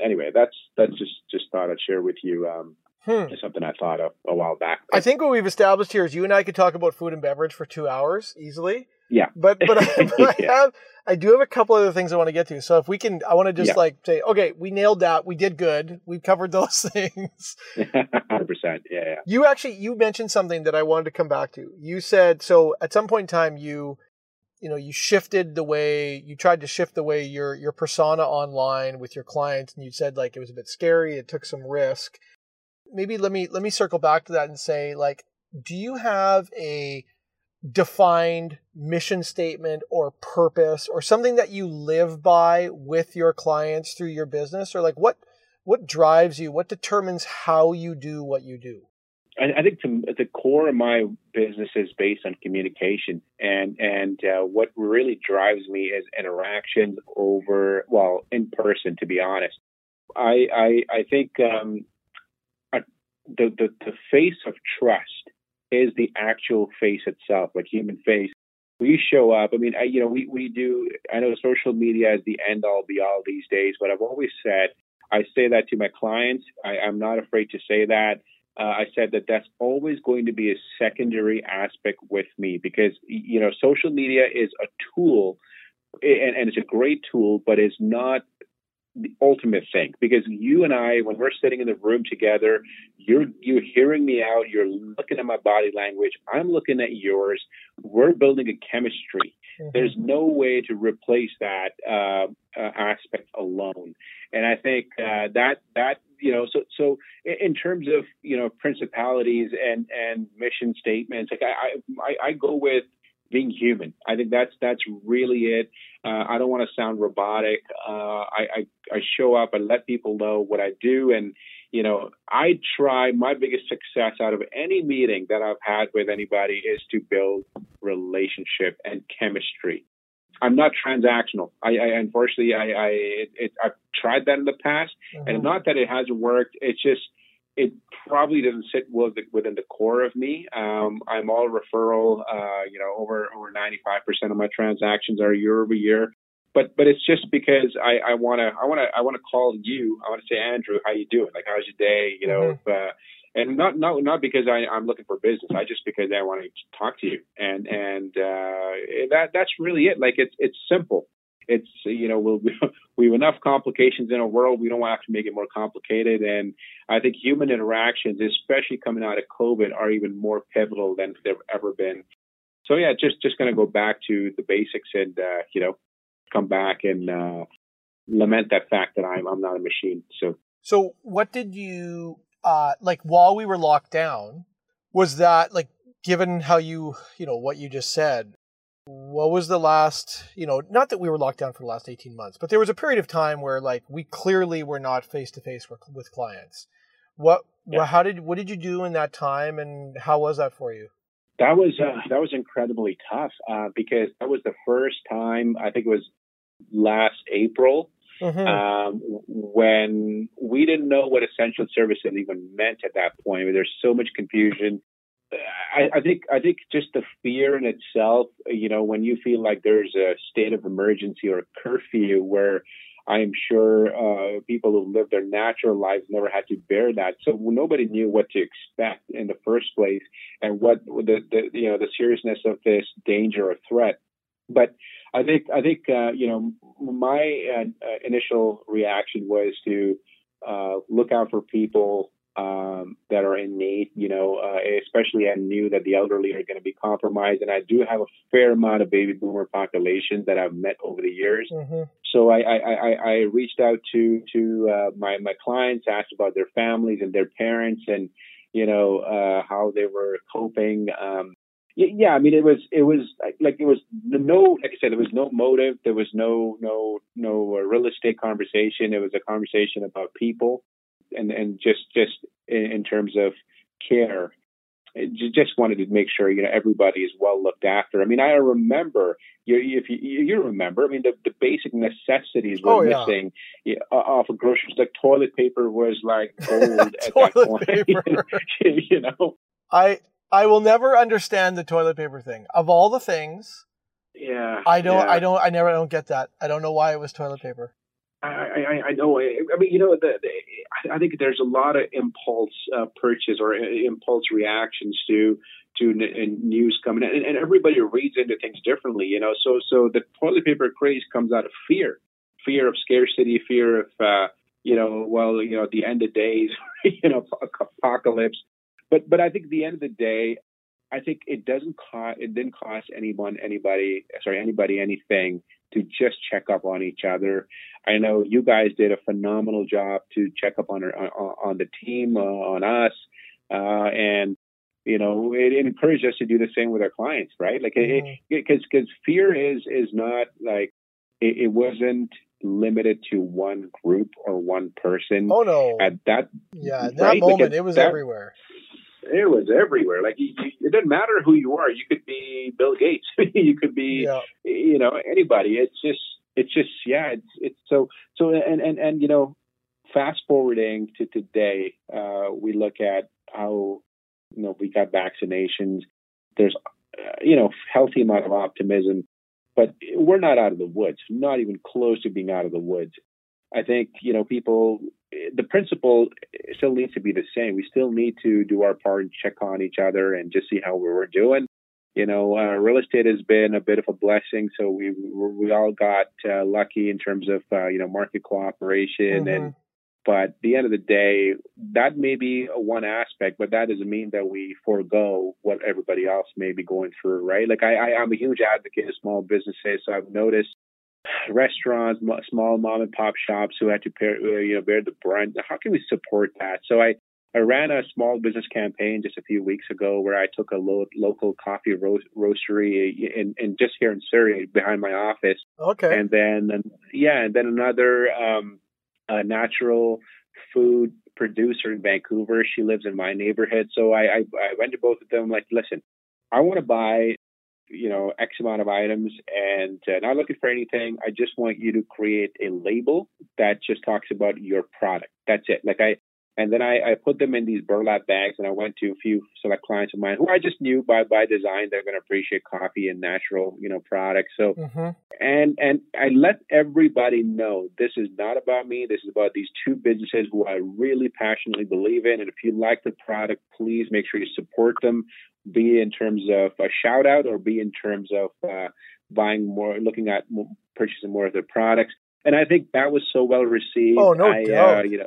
Speaker 3: anyway, that's that's just just thought I'd share with you. Um,
Speaker 2: Hmm.
Speaker 3: something I thought of a while back.
Speaker 2: I think what we've established here is you and I could talk about food and beverage for two hours easily.
Speaker 3: Yeah.
Speaker 2: But but, I, but yeah. I have I do have a couple other things I want to get to. So if we can, I want to just yeah. like say, okay, we nailed that. We did good. We've covered those things.
Speaker 3: Hundred percent. Yeah, yeah.
Speaker 2: You actually you mentioned something that I wanted to come back to. You said so at some point in time you you know you shifted the way you tried to shift the way your your persona online with your clients and you said like it was a bit scary it took some risk maybe let me let me circle back to that and say like do you have a defined mission statement or purpose or something that you live by with your clients through your business? Or like what what drives you? What determines how you do what you do?
Speaker 3: I, I think to, the core of my business is based on communication, and and uh, what really drives me is interaction over well in person. To be honest, I I, I think um, the, the the face of trust is the actual face itself, like human face. We show up. I mean, I, you know, we, we do. I know social media is the end all be all these days, but I've always said I say that to my clients. I, I'm not afraid to say that uh, I said that that's always going to be a secondary aspect with me because you know social media is a tool and, and, it's a great tool, but it's not the ultimate thing because you and I, when we're sitting in the room together, you're you're hearing me out, you're looking at my body language, I'm looking at yours. We're building a chemistry. Mm-hmm. There's no way to replace that uh, uh, aspect alone, and I think uh, that that you know, so so in terms of you know principalities and and mission statements, like I I, I go with being human. I think that's that's really it. Uh, I don't want to sound robotic. Uh, I, I I show up. I let people know what I do, and you know, I try. My biggest success out of any meeting that I've had with anybody is to build relationship and chemistry. I'm not transactional. I, I unfortunately I, I it, it, I've tried that in the past, mm-hmm. and not that it hasn't worked. It's just it probably doesn't sit with within the core of me. Um, I'm all referral. Uh, you know, over over 95% of my transactions are year over year. But but it's just because I want to I want to I want to call you. I want to say Andrew, how you doing? Like how's your day? You know, mm-hmm. if, uh, and not not not because I, I'm looking for business. I just because I want to talk to you, and and uh, that that's really it. Like it's it's simple. It's you know we'll, we have enough complications in our world. We don't have to make it more complicated. And I think human interactions, especially coming out of COVID, are even more pivotal than they've ever been. So yeah, just just going to go back to the basics and uh, you know come back and uh, lament that fact that I'm I'm not a machine. So
Speaker 2: so what did you uh, like while we were locked down, was that like given how you you know what you just said, what was the last you know not that we were locked down for the last 18 months but there was a period of time where like we clearly were not face to face with clients what yeah. how did what did you do in that time and how was that for you
Speaker 3: that was uh, that was incredibly tough uh, because that was the first time i think it was last april mm-hmm. um, when we didn't know what essential services even meant at that point. There's so much confusion. I, I, think I think just the fear in itself, you know, when you feel like there's a state of emergency or a curfew where I'm sure uh, people who live their natural lives never had to bear that. So nobody knew what to expect in the first place and what the, the you know the seriousness of this danger or threat. But I think I think uh, you know my uh, uh, initial reaction was to uh, look out for people um, that are in need. You know, uh, especially I knew that the elderly are going to be compromised, and I do have a fair amount of baby boomer population that I've met over the years. Mm-hmm. So I, I, I, I, reached out to to uh, my my clients, asked about their families and their parents, and you know how they were coping. Um, yeah, I mean, it was it was like it was no, like I said, there was no motive, there was no no no uh, real estate conversation. It was a conversation about people, and and just just in, in terms of care. just wanted to make sure you know everybody is well looked after. I mean, I remember you if you, you remember, I mean, the, the basic necessities were oh, yeah. missing off of groceries. Like toilet paper was like gold at that point. you know,
Speaker 2: I I will never understand the toilet paper thing. Of all the things,
Speaker 3: yeah,
Speaker 2: I don't,
Speaker 3: yeah.
Speaker 2: I don't, I never, I don't get that. I don't know why it was toilet paper.
Speaker 3: I, I, I know. I mean, you know, the, the, I think there's a lot of impulse uh, purchase or uh, impulse reactions to to n- news coming in, and, and everybody reads into things differently, you know. So so the toilet paper craze comes out of fear, fear of scarcity, fear of uh, you know, well, you know, the end of days, you know, apocalypse. But but I think at the end of the day, I think it doesn't cost it didn't cost anyone anybody sorry anybody anything to just check up on each other. I know you guys did a phenomenal job to check up on on, on the team uh, on us, uh, and you know it, it, encouraged us to do the same with our clients, right? Like because mm-hmm. because fear is is not like it, it wasn't limited to one group or one person.
Speaker 2: Oh no!
Speaker 3: At that
Speaker 2: yeah, at that moment like it was that, everywhere
Speaker 3: it was everywhere. Like you, you, it doesn't matter who you are. You could be Bill Gates. you could be, yeah. you know, anybody. It's just, it's just, yeah. It's, it's so, so, and and and you know, fast forwarding to today, uh, we look at how, you know, we got vaccinations. There's, uh, you know, healthy amount of optimism, but we're not out of the woods. Not even close to being out of the woods. I think you know people. The principle still needs to be the same. We still need to do our part and check on each other and just see how we're doing. You know, uh, real estate has been a bit of a blessing, so we we all got uh, lucky in terms of uh, you know market cooperation mm-hmm. and. But at the end of the day, that may be one aspect, but that doesn't mean that we forego what everybody else may be going through, right? Like I, I I'm a huge advocate of small businesses, so I've noticed restaurants, small mom and pop shops who had to bear, uh, you know, bear the brunt. How can we support that? So I, I ran a small business campaign just a few weeks ago where I took a lo- local coffee ro- roastery in, in just here in Surrey behind my office.
Speaker 2: Okay.
Speaker 3: And then, yeah, and then another um, natural food producer in Vancouver. She lives in my neighborhood. So I, I, I went to both of them like, listen, I want to buy you know, X amount of items and uh, not looking for anything. I just want you to create a label that just talks about your product. That's it. Like I, and then I, I put them in these burlap bags and I went to a few select clients of mine who I just knew by, by design, they're going to appreciate coffee and natural, you know, products. So, mm-hmm. and, and I let everybody know this is not about me. This is about these two businesses who I really passionately believe in. And if you like the product, please make sure you support them be in terms of a shout out or be in terms of uh, buying more, looking at more, purchasing more of their products. And I think that was so well received.
Speaker 2: Oh no I, doubt. Uh, you know,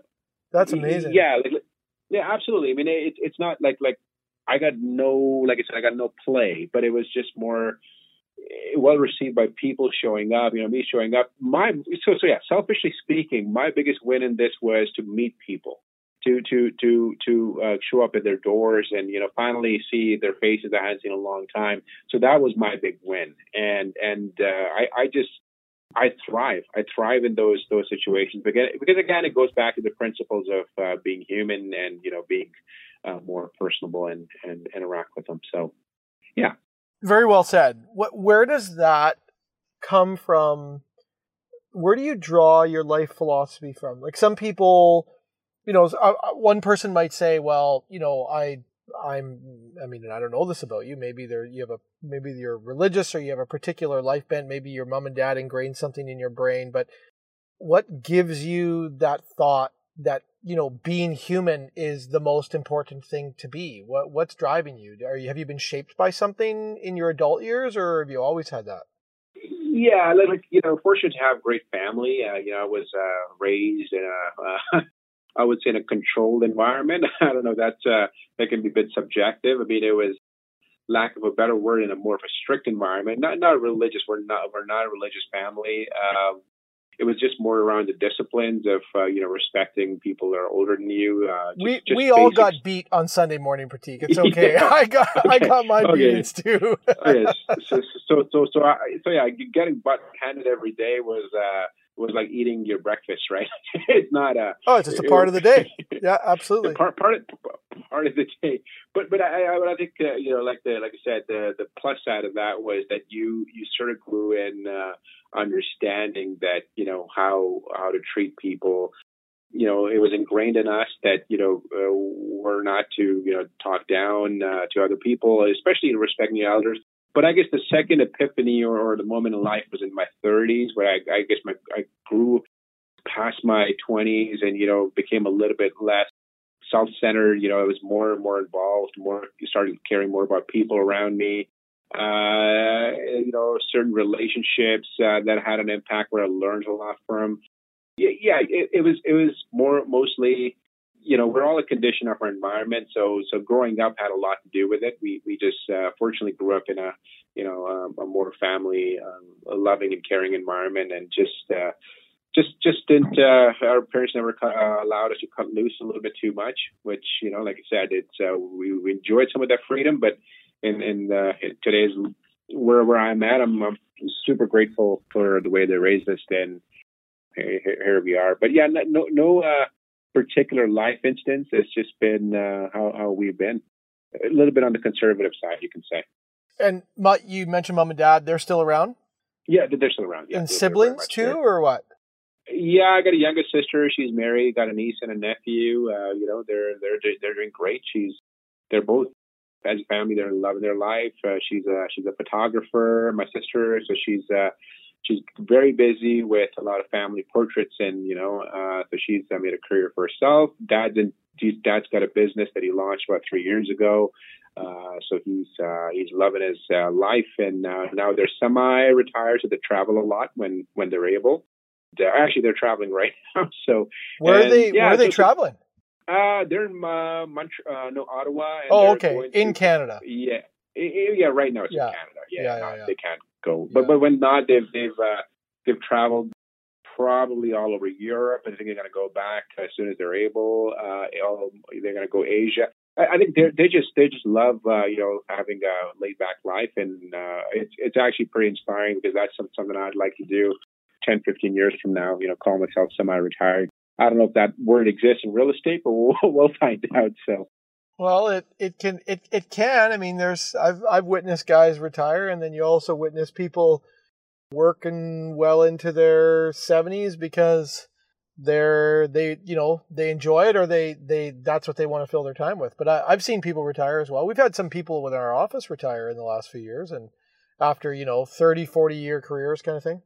Speaker 2: that's amazing.
Speaker 3: Yeah, like, yeah, absolutely. I mean, it, it's not like like I got no, like I said, I got no play, but it was just more well received by people showing up. You know, me showing up. My so so yeah. Selfishly speaking, my biggest win in this was to meet people to to to to uh, show up at their doors and you know finally see their faces I hadn't seen in a long time. So that was my big win, and and uh, I I just I thrive. I thrive in those those situations because because again it goes back to the principles of uh, being human and you know being uh, more personable and and interact with them. So yeah,
Speaker 2: very well said. What where does that come from? Where do you draw your life philosophy from? Like some people you know, uh, uh, one person might say, well, you know, I, I'm, I mean, I don't know this about you. Maybe there, you have a, maybe you're religious or you have a particular life bent. Maybe your mom and dad ingrained something in your brain. But what gives you that thought that you know being human is the most important thing to be? What what's driving you? Are you have you been shaped by something in your adult years, or have you always had that?
Speaker 3: Yeah, like you know, fortunate to have great family. Uh, you know, I was uh, raised in a uh, I would say in a controlled environment. I don't know. That's uh, that can be a bit subjective. I mean, it was lack of a better word in a more of a strict environment. Not not religious. We're not we're not a religious family. Um, it was just more around the disciplines of uh, you know respecting people that are older than you. Uh,
Speaker 2: just, we just we all got beat on Sunday morning, Pratik. It's okay. yeah. I got okay. I got my okay. beatings too.
Speaker 3: yes. So so so so, I, so yeah, getting butt handed every day was. Uh, was like eating your breakfast, right? it's not a.
Speaker 2: Oh, it's just a part of the day. Yeah, absolutely.
Speaker 3: part part of part of the day. But but I I, I think uh, you know like the like I said the the plus side of that was that you you sort of grew in uh, understanding that you know how how to treat people. You know, it was ingrained in us that you know uh, we're not to you know talk down uh, to other people, especially respecting the elders but I guess the second epiphany or, or the moment in life was in my 30s, where I, I guess my I grew past my 20s and you know became a little bit less self-centered. You know, I was more and more involved. More, you started caring more about people around me. Uh, you know, certain relationships uh, that had an impact where I learned a lot from. Yeah, yeah it, it was it was more mostly you know, we're all a condition of our environment. So, so growing up had a lot to do with it. We, we just, uh, fortunately grew up in a, you know, um, a more family, um, loving and caring environment and just, uh, just, just didn't, uh, our parents never uh, allowed us to cut loose a little bit too much, which, you know, like I said, it's, uh, we, we enjoyed some of that freedom, but in, in, uh, today's, where, where I'm at, I'm, I'm super grateful for the way they raised us and here, here we are. But yeah, no, no, uh, particular life instance. It's just been uh, how, how we've been. A little bit on the conservative side, you can say.
Speaker 2: And you mentioned mom and dad; they're still around.
Speaker 3: Yeah, they're still around. Yeah,
Speaker 2: and siblings too, there. or what?
Speaker 3: Yeah, I got a younger sister. She's married. Got a niece and a nephew. Uh, you know, they're they're they're doing great. She's they're both as a family. They're loving their life. Uh, she's a she's a photographer. My sister, so she's uh, she's very busy with a lot of family portraits, and you know, uh, so she's uh, made a career for herself. Dad's in, dad's got a business that he launched about three years ago. Uh, so he's uh, he's loving his uh, life, and uh, now they're semi-retired, so they travel a lot when when they're able. They're, actually, they're traveling right now. So
Speaker 2: where and, are they? Yeah, where are they so, traveling?
Speaker 3: Uh, they're in uh, Montreal, uh, no Ottawa.
Speaker 2: oh, okay, in to, Canada.
Speaker 3: Yeah, yeah. Right now it's yeah. in Canada. Yeah, yeah, yeah, yeah. they can't go. But but when not, they've they've uh, they've traveled probably all over Europe. I think they're going to go back as soon as they're able. Uh, all, they're going to go Asia. I, I think they they just they just love uh, you know having a laid back life, and uh, it's it's actually pretty inspiring because that's something I'd like to do 10, 15 years from now. You know, call myself semi-retired. I don't know if that word exists in real estate, but we'll, we'll find out. So
Speaker 2: well, it, it can it, it can. I mean, there's I've I've witnessed guys retire, and then you also witness people working well into their 70s because they're they you know they enjoy it or they they that's what they want to fill their time with. But I, I've seen people retire as well. We've had some people within our office retire in the last few years, and after you know 30, 40 year careers, kind of thing.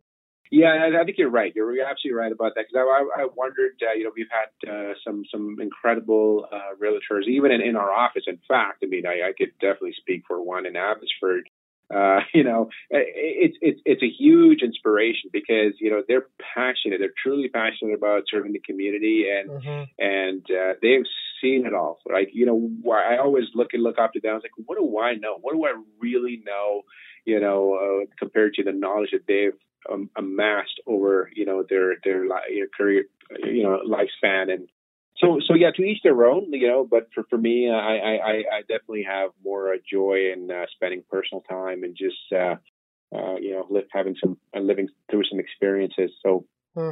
Speaker 3: Yeah, I think you're right. You're absolutely right about that because I, I, wondered. Uh, you know, we've had uh, some some incredible uh, realtors, even in, in our office. In fact, I mean, I, I could definitely speak for one in Abbotsford. Uh, you know, it's it's it's a huge inspiration because you know they're passionate. They're truly passionate about serving the community, and mm-hmm. and uh, they've seen it all. Like you know, I always look and look up to them. I was like, what do I know? What do I really know? You know, uh, compared to the knowledge that they've um, amassed over you know their their li- career you know lifespan and so so yeah to each their own you know but for for me I I, I definitely have more uh, joy in uh, spending personal time and just uh, uh, you know live, having some uh, living through some experiences so hmm.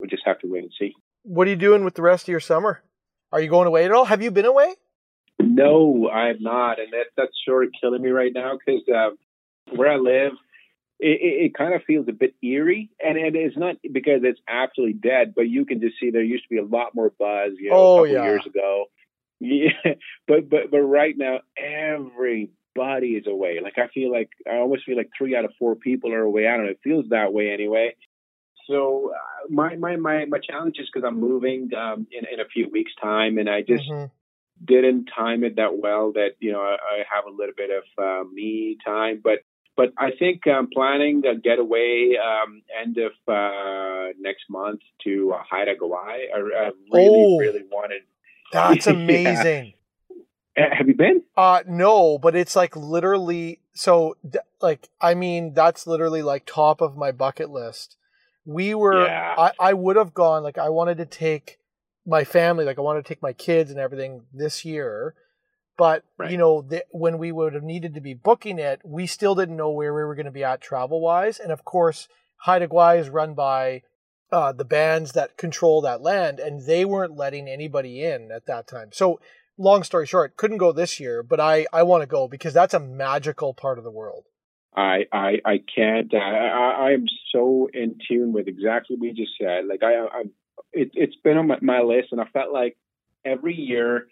Speaker 3: we just have to wait and see.
Speaker 2: What are you doing with the rest of your summer? Are you going away at all? Have you been away?
Speaker 3: No, I'm not, and that that's sort of killing me right now because uh, where I live, it, it, kind of feels a bit eerie, and it is not because it's absolutely dead, but you can just see there used to be a lot more buzz, you know, oh, a couple yeah. years ago. Yeah, but but but right now everybody is away. Like I feel like I almost feel like three out of four people are away. I don't know. It feels that way anyway. So uh, my my my my challenge is because I'm moving um, in in a few weeks' time, and I just. Mm-hmm didn't time it that well that you know I, I have a little bit of uh, me time but but I think I'm planning a getaway um, end of uh, next month to uh, Haida Gwaii. I, I really, oh, really wanted.
Speaker 2: That's amazing.
Speaker 3: yeah. Have you been?
Speaker 2: Uh, no, but it's like literally. So, like, I mean, that's literally like top of my bucket list. We were. Yeah. I, I would have gone. Like, I wanted to take my family. Like, I wanted to take my kids and everything this year but right. you know, the, when we would have needed to be booking it, we still didn't know where we were going to be at travel wise. And of course, Haida Gwaii is run by uh, the bands that control that land, and they weren't letting anybody in at that time. So, long story short, couldn't go this year, but I I want to go because that's a magical part of the world.
Speaker 3: I I, I can't. I, I am so in tune with exactly what you just said. Like I, I it, it's been on my, my list, and I felt like every year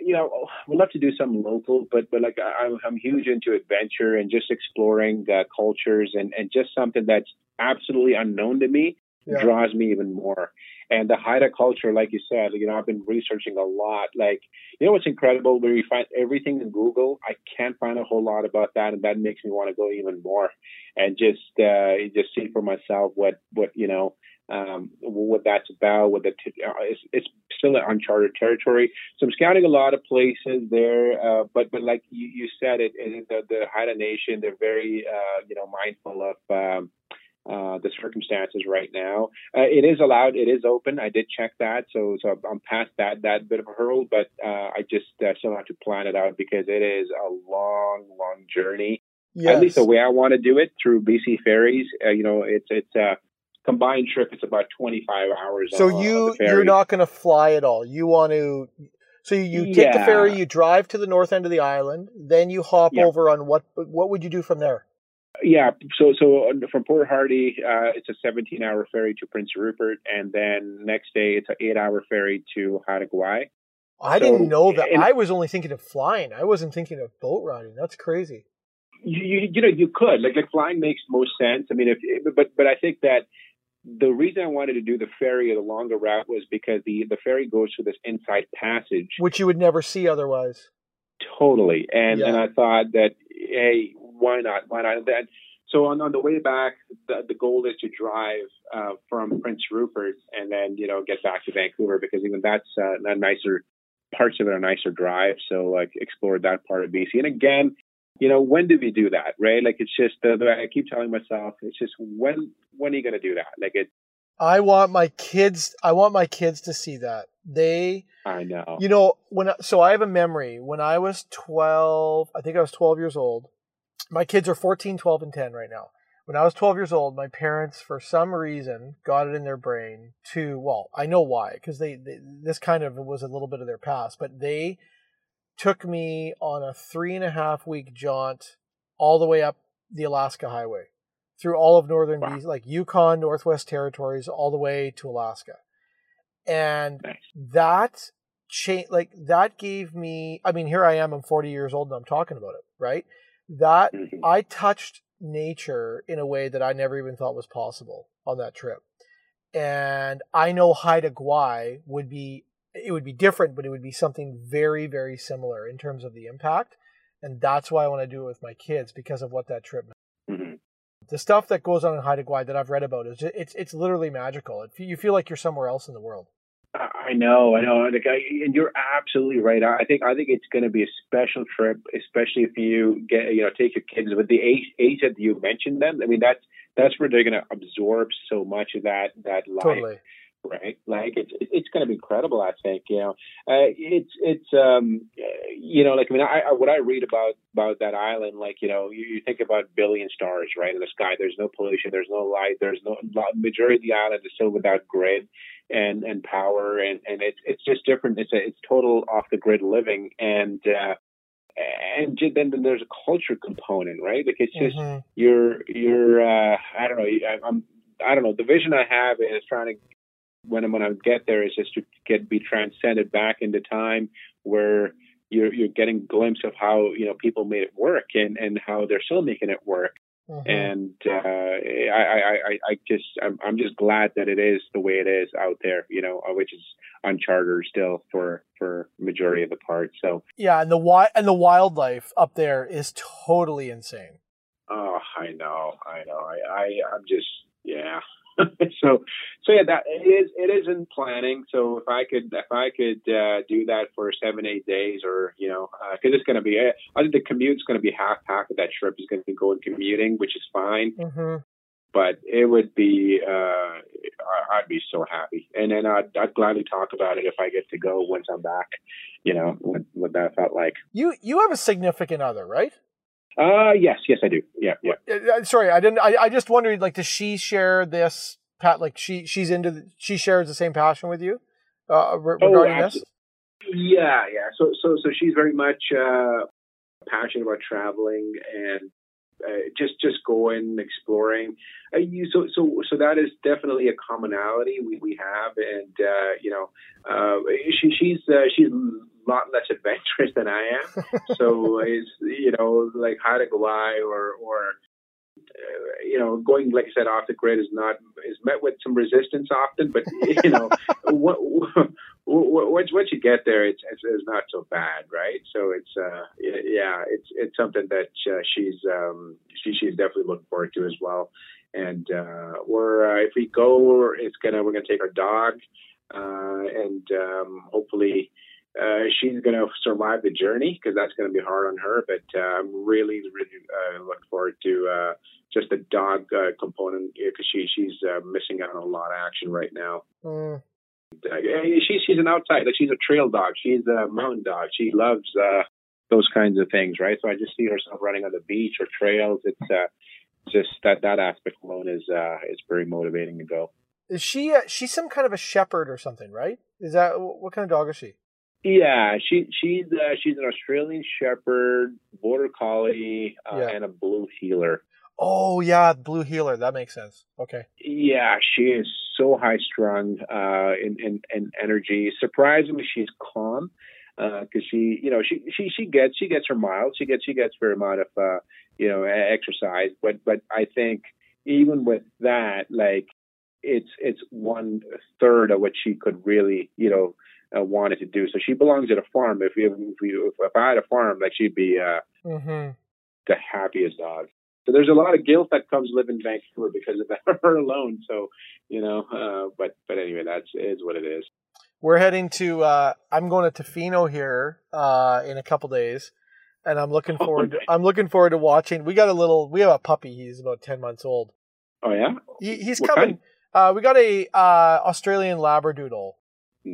Speaker 3: you know, we'd love to do something local, but but like I, I'm huge into adventure and just exploring uh, cultures and and just something that's absolutely unknown to me.
Speaker 2: Yeah.
Speaker 3: draws me even more. And the Haida culture, like you said, you know, I've been researching a lot. Like, you know, what's incredible where you find everything in Google. I can't find a whole lot about that, and that makes me want to go even more and just uh, just see for myself what what you know um, what that's about. What the t- uh, it's, it's still uncharted territory. So I'm scouting a lot of places there, uh, but but like you, you said, it, it the, the Haida Nation they're very uh, you know mindful of. Um, uh, the circumstances right now. Uh, it is allowed. It is open. I did check that, so so I'm past that that bit of a hurdle. But uh, I just uh, still have to plan it out because it is a long, long journey.
Speaker 2: Yes.
Speaker 3: At least the way I want to do it through BC Ferries. Uh, you know, it's it's a combined trip. It's about 25 hours.
Speaker 2: So
Speaker 3: on,
Speaker 2: you
Speaker 3: on
Speaker 2: you're not going to fly at all. You want to. So you, take the ferry, you drive to the north end of the island, then you hop
Speaker 3: Yeah.
Speaker 2: over on what? What would you do from there?
Speaker 3: Yeah, so so from Port Hardy, uh, it's a 17-hour ferry to Prince Rupert, and then next day it's an eight-hour ferry to Haida Gwaii.
Speaker 2: I
Speaker 3: So,
Speaker 2: didn't know that.
Speaker 3: and-
Speaker 2: I was only thinking of flying. I wasn't thinking of boat riding. That's crazy.
Speaker 3: You, you you know you could like like flying makes most sense. I mean, if but but I think that the reason I wanted to do the ferry or the longer route was because the the ferry goes through this inside passage
Speaker 2: Which you would never see otherwise.
Speaker 3: totally, and and I thought that hey, why not? Why not? That so on on the way back, the, the goal is to drive uh, from Prince Rupert and then you know get back to Vancouver because even that's uh, a nicer parts of it are nicer drive. So like explore that part of BC, and again. You know, when do we do that, right? Like, it's just, uh, I keep telling myself, it's just, when, when are you going to do that? Like, it,
Speaker 2: I want my kids. I want my kids to see that they.
Speaker 3: I know.
Speaker 2: You know when. So I have a memory when I was twelve. I think I was twelve years old. My kids are 14, 12, and ten right now. When I was twelve years old, my parents, for some reason, got it in their brain to. Well, I know why, because they, they. This kind of was a little bit of their past, but they took me on a three and a half week jaunt all the way up the Alaska Highway through all of northern
Speaker 3: Wow.
Speaker 2: BC, like Yukon, Northwest Territories, all the way to Alaska. And
Speaker 3: Nice.
Speaker 2: that change, like that gave me I mean, here I am, I'm 40 years old and I'm talking about it, right? That
Speaker 3: Mhm.
Speaker 2: I touched nature in a way that I never even thought was possible on that trip. And I know Haida Gwaii would be it would be different, but it would be something very, very similar in terms of the impact. And that's why I want to do it with my kids because of what that trip meant. The stuff that goes on in Haida Gwaii that I've read about is just, it's it's literally magical. It, you feel like you're somewhere else in the world.
Speaker 3: I know, I know, like, I, and you're absolutely right. I think I think it's going to be a special trip, especially if you get you know take your kids with the age age that you mentioned them. I mean, that's that's where they're going to absorb so much of that that life,
Speaker 2: Totally.
Speaker 3: Right? Like it's it's going to be incredible. I think you know, uh, it's it's um you know like I mean I, I what I read about about that island, like you know you, you think about billion stars right in the sky. There's no pollution. There's no light. There's no majority of the island is still without grid and and power and and it's it's just different it's a it's total off the grid living and uh and then then there's a culture component right like it's just
Speaker 2: Mhm.
Speaker 3: you're you're uh i don't know I, i'm i don't know the vision i have is trying to when i'm when i get there is just to get be transcended back into time where you're you're getting a glimpse of how you know people made it work and and how they're still making it work
Speaker 2: Mhm.
Speaker 3: and uh, I, I, I, I just, I'm, I'm just glad that it is the way it is out there, you know, uh, which is on charter still for for majority of the part. So,
Speaker 2: Yeah, and the wi- and the wildlife up there is totally insane.
Speaker 3: oh, I know, I know, I, I I'm just, yeah. so, so yeah, that it is, it is in planning. So if I could, if I could uh, do that for seven, eight days, or you know, because it's going to be, I think the commute's going to be half half of that trip is going to be going commuting, which is fine.
Speaker 2: hmm
Speaker 3: but it would be uh I'd be so happy, and then I'd, I'd gladly talk about it if I get to go once I'm back. You know what, what that felt like.
Speaker 2: You you have a significant other, right?
Speaker 3: Uh yes, yes I do. Yeah, yeah.
Speaker 2: Uh, Sorry, I didn't. I, I just wondered, like, does she share this? Pat, like, she she's into. The, she shares the same passion with you uh, re-
Speaker 3: Oh,
Speaker 2: regarding this.
Speaker 3: Yeah, yeah. So so so she's very much uh passionate about traveling and uh, just just going exploring. Uh, you, so so so that is definitely a commonality we, we have, and uh, you know, uh, she she's uh, she's lot less adventurous than I am. so it's you know like Haida Gwaii or or you know, going like I said off the grid is not is met with some resistance often, but you know, what, once once you get there, it's, it's, it's not so bad, right? So it's uh yeah, it's it's something that uh, she's um she she's definitely looking forward to as well. And uh, we're uh, if we go, it's gonna we're gonna take our dog, uh, and um, hopefully uh, she's going to survive the journey because that's going to be hard on her. But uh, I'm really, really uh, looking forward to uh, just the dog uh, component because she she's uh, missing out on a lot of action right now. Mm. She's she's an outside like she's a trail dog. She's a mountain dog. She loves those kinds of things, right? So I just see herself running on the beach or trails. It's uh, just that that aspect alone is uh, is very motivating to go.
Speaker 2: Is she uh, she's some kind of a shepherd or something, right? Is that what kind of dog is she?
Speaker 3: Yeah, she she's uh, she's an Australian Shepherd, Border Collie, uh, yeah. and a Blue Heeler.
Speaker 2: Oh yeah, Blue Heeler. That makes sense. Okay.
Speaker 3: Yeah, she is so high strung uh, in, in in energy. Surprisingly, she's calm because uh, she you know she she she gets she gets her miles. She gets she gets her amount of uh, you know exercise. But but I think even with that, like it's it's one third of what she could really you know uh, wanted to do. So she belongs at a farm. If you if, you, if I had a farm, like she'd be uh, mm-hmm. the happiest dog. So there's a lot of guilt that comes living in Vancouver because of her alone. So you know, uh, but but anyway, that's is what it is.
Speaker 2: We're heading to. Uh, I'm going to Tofino here uh, in a couple days, and I'm looking oh, forward. Oh, to, I'm looking forward to watching. We got a little. We have a puppy. He's about ten months old.
Speaker 3: Oh yeah.
Speaker 2: He, he's what coming. Uh, we got a uh, Australian Labradoodle.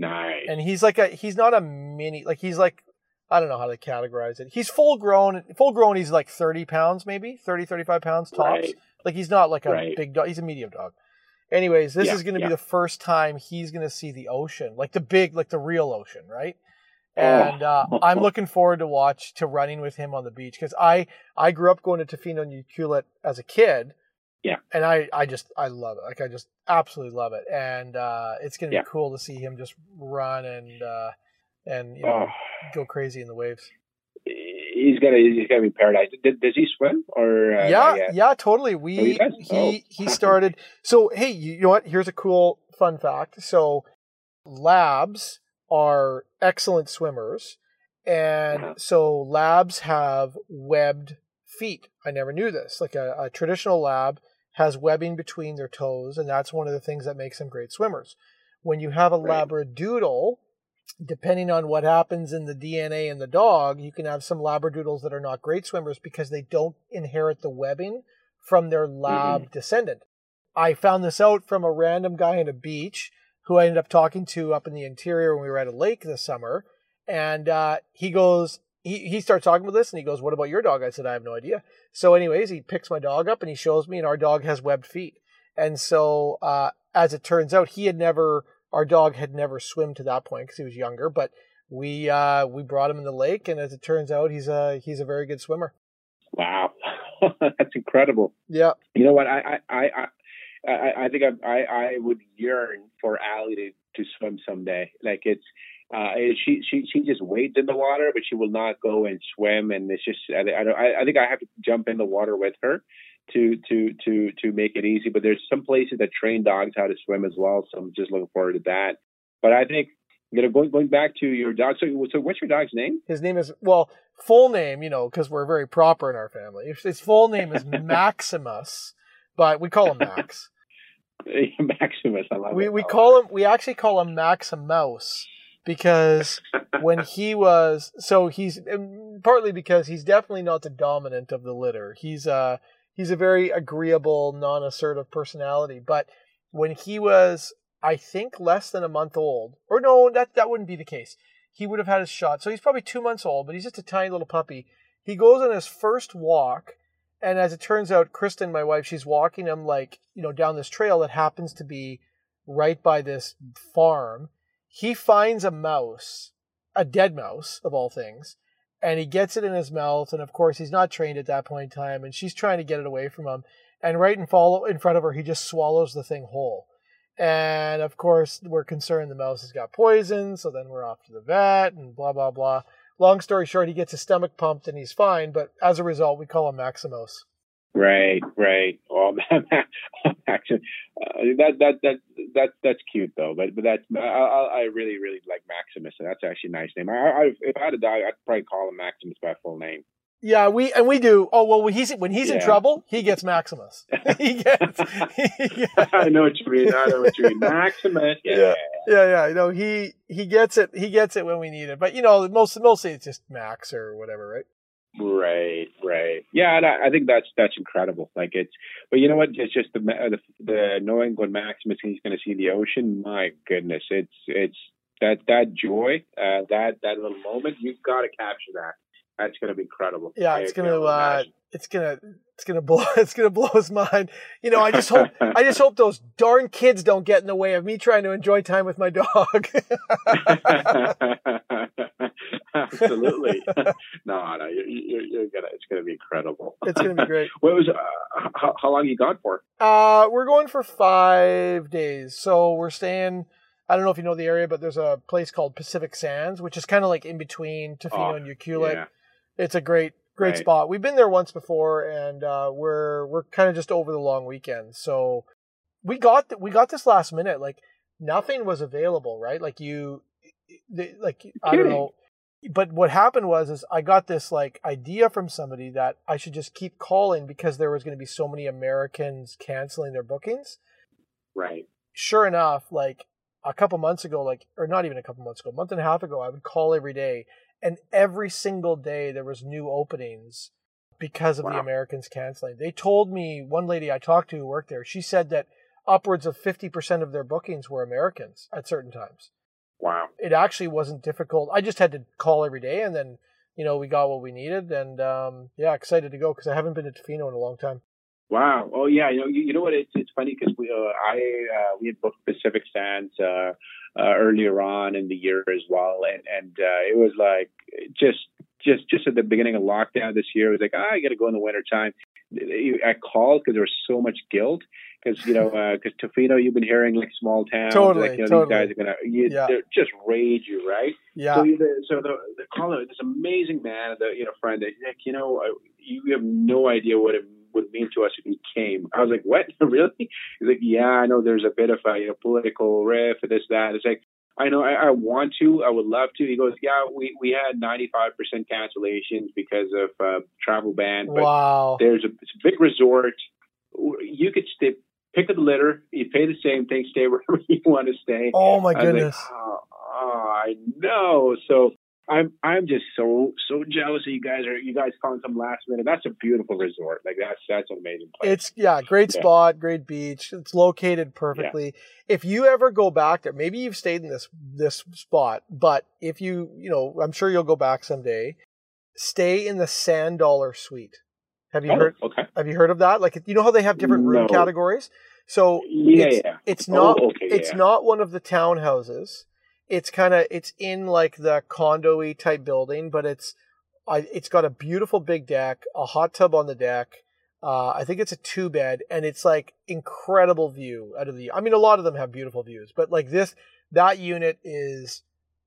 Speaker 3: Nice.
Speaker 2: And he's like a he's not a mini like he's like I don't know how to categorize it. He's full grown. Full grown. He's like 30 pounds, maybe 30, 35 pounds tops. Right. Like he's not like a right. big dog. He's a medium dog. Anyways, this yeah, is going to yeah. be the first time he's going to see the ocean, like the big, like the real ocean, right? Oh. And uh, I'm looking forward to watch to running with him on the beach because I I grew up going to Tofino and Ucluelet as a kid,
Speaker 3: yeah.
Speaker 2: And I, I just, I love it. Like, I just absolutely love it. And uh, it's going to be cool to see him just run and, uh, and, you know, oh. go crazy in the waves.
Speaker 3: He's gonna, he's gonna be paradise. Did, does he swim or?
Speaker 2: Uh, yeah, yeah, totally. We, oh, he, oh. he started. So, hey, you know what? Here's a cool fun fact. So, labs are excellent swimmers. And uh-huh. so labs have webbed feet. I never knew this. Like a, a traditional lab has webbing between their toes, and that's one of the things that makes them great swimmers. When you have a right. Labradoodle, depending on what happens in the DNA in the dog, you can have some Labradoodles that are not great swimmers because they don't inherit the webbing from their lab mm-hmm. descendant. I found this out from a random guy on a beach who I ended up talking to up in the interior when we were at a lake this summer. And uh, he goes, he, he starts talking about this and he goes, What about your dog? I said, I have no idea. So, anyways, he picks my dog up and he shows me, and our dog has webbed feet. And so, uh, as it turns out, he had never, our dog had never swum to that point because he was younger, but we uh, we brought him in the lake, and as it turns out, he's a he's a very good swimmer.
Speaker 3: Wow, that's incredible.
Speaker 2: Yeah.
Speaker 3: You know what? I I I I, I think I, I I would yearn for Allie to to swim someday. Like it's uh, she she she just wades in the water, but she will not go and swim. And it's just I I, I think I have to jump in the water with her to to to to make it easy. But there's some places that train dogs how to swim as well, so I'm just looking forward to that. But I think you know going going back to your dog. So so what's your dog's name?
Speaker 2: His name is well full name, you know, because we're very proper in our family. His full name is Maximus, but we call him Max.
Speaker 3: Maximus, I love
Speaker 2: we,
Speaker 3: it.
Speaker 2: We call him. We actually call him Maximus because when he was so he's um, partly because he's definitely not the dominant of the litter. He's a he's a very agreeable, non-assertive personality. But when he was, I think, less than a month old, or no, that that wouldn't be the case. He would have had his shot. So he's probably two months old, but he's just a tiny little puppy. He goes on his first walk, and as it turns out, Kristen, my wife, she's walking him like you know down this trail that happens to be right by this farm he finds a mouse, a dead mouse of all things, and he gets it in his mouth. And of course, he's not trained at that point in time, and she's trying to get it away from him. And right in follow in front of her, he just swallows the thing whole. And of course, we're concerned the mouse has got poison, so then we're off to the vet and blah blah blah. Long story short, he gets his stomach pumped and he's fine, but as a result, we call him Maximus.
Speaker 3: Right, right. Oh, man, Maximus. Uh, that that that that that's cute though. But but that's I, I really really like Maximus. That's actually a nice name. I, I if I had a dog, I'd probably call him Maximus by full name.
Speaker 2: Yeah, we and we do. Oh well, when he's when he's yeah. in trouble, he gets Maximus. he gets.
Speaker 3: He gets I know what you mean. I know what you mean. Maximus. Yeah. yeah,
Speaker 2: yeah, yeah. You know, he he gets it. He gets it when we need it. But you know, most mostly it's just Max or whatever, right?
Speaker 3: Right, right. Yeah, and I, I, think that's that's incredible. Like it's, but you know what? It's just the the, the knowing when Maximus he's going to see the ocean. My goodness, it's it's that that joy, uh, that that little moment. You've got to capture that. That's going to be incredible.
Speaker 2: Yeah, it's going to uh, it's going to it's going to blow it's going to blow his mind. You know, I just hope I just hope those darn kids don't get in the way of me trying to enjoy time with my dog.
Speaker 3: Absolutely. no, no, you're, you're, you're, gonna. It's gonna be incredible.
Speaker 2: It's gonna be great.
Speaker 3: what was? Uh, how, how long you gone for?
Speaker 2: Uh, we're going for five days. So we're staying. I don't know if you know the area, but there's a place called Pacific Sands, which is kind of like in between Tofino oh, and Ucluelet. Yeah. It's a great, great right. spot. We've been there once before, and uh, we're we're kind of just over the long weekend. So we got th- we got this last minute. Like nothing was available, right? Like you, like I don't know but what happened was is I got this like idea from somebody that I should just keep calling because there was going to be so many Americans canceling their bookings.
Speaker 3: Right.
Speaker 2: Sure enough, like a couple months ago, like or not even a couple months ago, a month and a half ago, I would call every day, and every single day there was new openings because of wow. the Americans canceling. They told me one lady I talked to who worked there, she said that upwards of fifty percent of their bookings were Americans at certain times.
Speaker 3: Wow.
Speaker 2: It actually wasn't difficult. I just had to call every day, and then you know we got what we needed, and um, yeah, excited to go because I haven't been to Tofino in a long time.
Speaker 3: Wow. Oh yeah. You know, you, you know what? It's it's funny because we uh, I uh, we had booked Pacific Sands uh, uh, earlier on in the year as well, and and uh, it was like just just just at the beginning of lockdown this year, it was like ah, I got to go in the winter time. I called because there was so much guilt because you know because uh, Tofino, you've been hearing like small towns,
Speaker 2: totally,
Speaker 3: like you know
Speaker 2: totally.
Speaker 3: these guys are gonna you, yeah. just rage you, right?
Speaker 2: Yeah.
Speaker 3: So, the, so the, the caller, this amazing man, the you know friend, like you know you have no idea what it would mean to us if he came. I was like, what? really? He's like, yeah, I know there's a bit of a you know political riff and this that. It's like. I know I, I want to. I would love to. He goes, yeah, we, we had 95% cancellations because of uh, travel ban. But
Speaker 2: wow.
Speaker 3: There's a, it's a big resort. You could stay pick up the litter. You pay the same thing. Stay wherever you want to stay.
Speaker 2: Oh my goodness!
Speaker 3: Like, oh, oh, I know. So I'm I'm just so so jealous of you guys. Are you guys found some last minute? That's a beautiful resort. Like that's that's an amazing place.
Speaker 2: It's yeah, great yeah. spot, great beach. It's located perfectly. Yeah. If you ever go back there, maybe you've stayed in this this spot, but if you you know, I'm sure you'll go back someday. Stay in the Sand Dollar Suite. Have you
Speaker 3: oh,
Speaker 2: heard?
Speaker 3: Okay.
Speaker 2: Have you heard of that? Like you know how they have different room no. categories. So
Speaker 3: yeah,
Speaker 2: it's,
Speaker 3: yeah.
Speaker 2: it's oh, not
Speaker 3: oh, okay,
Speaker 2: it's
Speaker 3: yeah.
Speaker 2: not one of the townhouses. It's kind of it's in like the condo-y type building, but it's I, it's got a beautiful big deck, a hot tub on the deck. Uh, I think it's a two bed, and it's like incredible view out of the. I mean, a lot of them have beautiful views, but like this, that unit is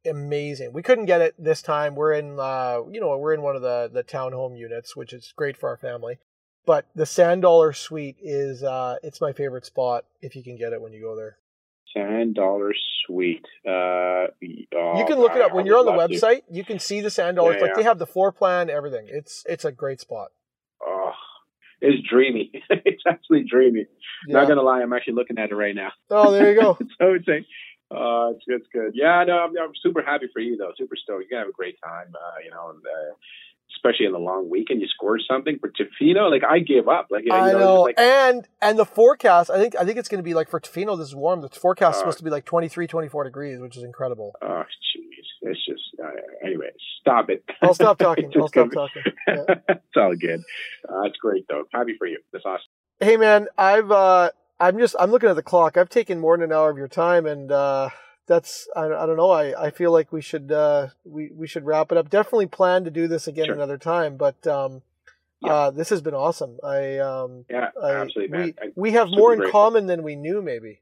Speaker 2: amazing. We couldn't get it this time. We're in, uh, you know, we're in one of the the townhome units, which is great for our family. But the Sand Dollar Suite is, uh, it's my favorite spot if you can get it when you go there.
Speaker 3: Sand Dollar Suite. Uh, oh,
Speaker 2: you can look it up when you're on the website. You can see the Sand Dollars. Yeah, like yeah. they have the floor plan, everything. It's it's a great spot.
Speaker 3: Oh, it's dreamy. it's actually dreamy. Yeah. Not gonna lie, I'm actually looking at it right now.
Speaker 2: Oh, there you go.
Speaker 3: so it's like, uh, it's, it's good. Yeah, no, I'm, I'm, super happy for you though. Super stoked. You're gonna have a great time. Uh, you know, and, uh, especially in the long weekend, you score something. For Tofino, like I give up. Like you know,
Speaker 2: I
Speaker 3: know, like,
Speaker 2: and and the forecast, I think I think it's going to be like for Tofino, this is warm. The forecast is uh, supposed to be like 23, 24 degrees, which is incredible.
Speaker 3: Oh, jeez, it's just uh, anyway. Stop it.
Speaker 2: I'll stop talking. I'll stop talking.
Speaker 3: Yeah. it's all good. Uh, it's great though. Happy for you. That's awesome.
Speaker 2: Hey man, I've uh, I'm just I'm looking at the clock. I've taken more than an hour of your time, and uh, that's I, I don't know. I, I feel like we should uh, we we should wrap it up. Definitely plan to do this again sure. another time, but um, yeah. uh, this has been awesome. I um,
Speaker 3: yeah,
Speaker 2: I,
Speaker 3: absolutely,
Speaker 2: we, we have more in common than we knew, maybe.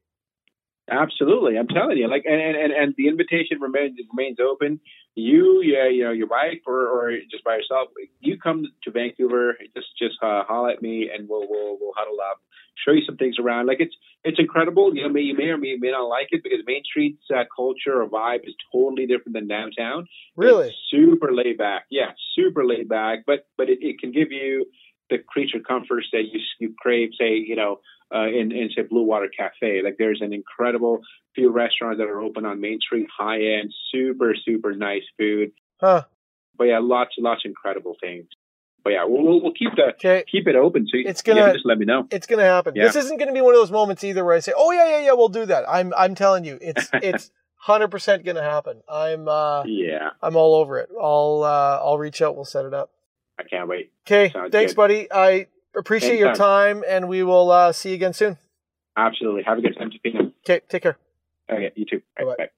Speaker 3: Absolutely, I'm telling you. Like, and and, and the invitation remains remains open. You, yeah, you know, your wife or, or just by yourself. You come to Vancouver, just just uh, holler at me, and we'll we'll we'll huddle up, show you some things around. Like it's it's incredible. You know, may, you may or may, may not like it because Main Street's uh, culture or vibe is totally different than downtown.
Speaker 2: Really,
Speaker 3: it's super laid back. Yeah, super laid back. But but it, it can give you the creature comforts that you you crave. Say, you know uh, in, in say Blue Water Cafe. Like there's an incredible few restaurants that are open on Main Street, high end, super super nice food.
Speaker 2: Huh.
Speaker 3: But yeah, lots lots of incredible things. But yeah, we'll we'll keep the
Speaker 2: okay.
Speaker 3: keep it open. So
Speaker 2: it's gonna
Speaker 3: yeah, just let me know.
Speaker 2: It's gonna happen.
Speaker 3: Yeah.
Speaker 2: This isn't gonna be one of those moments either where I say, "Oh yeah, yeah, yeah, we'll do that." I'm I'm telling you, it's it's hundred percent gonna happen. I'm uh
Speaker 3: yeah,
Speaker 2: I'm all over it. I'll uh I'll reach out. We'll set it up.
Speaker 3: I can't wait.
Speaker 2: Okay, thanks,
Speaker 3: good.
Speaker 2: buddy. I appreciate your time, and we will uh, see you again soon.
Speaker 3: Absolutely. Have a good time to
Speaker 2: Okay, take care.
Speaker 3: Okay, you too.
Speaker 2: Bye-bye.
Speaker 3: Bye.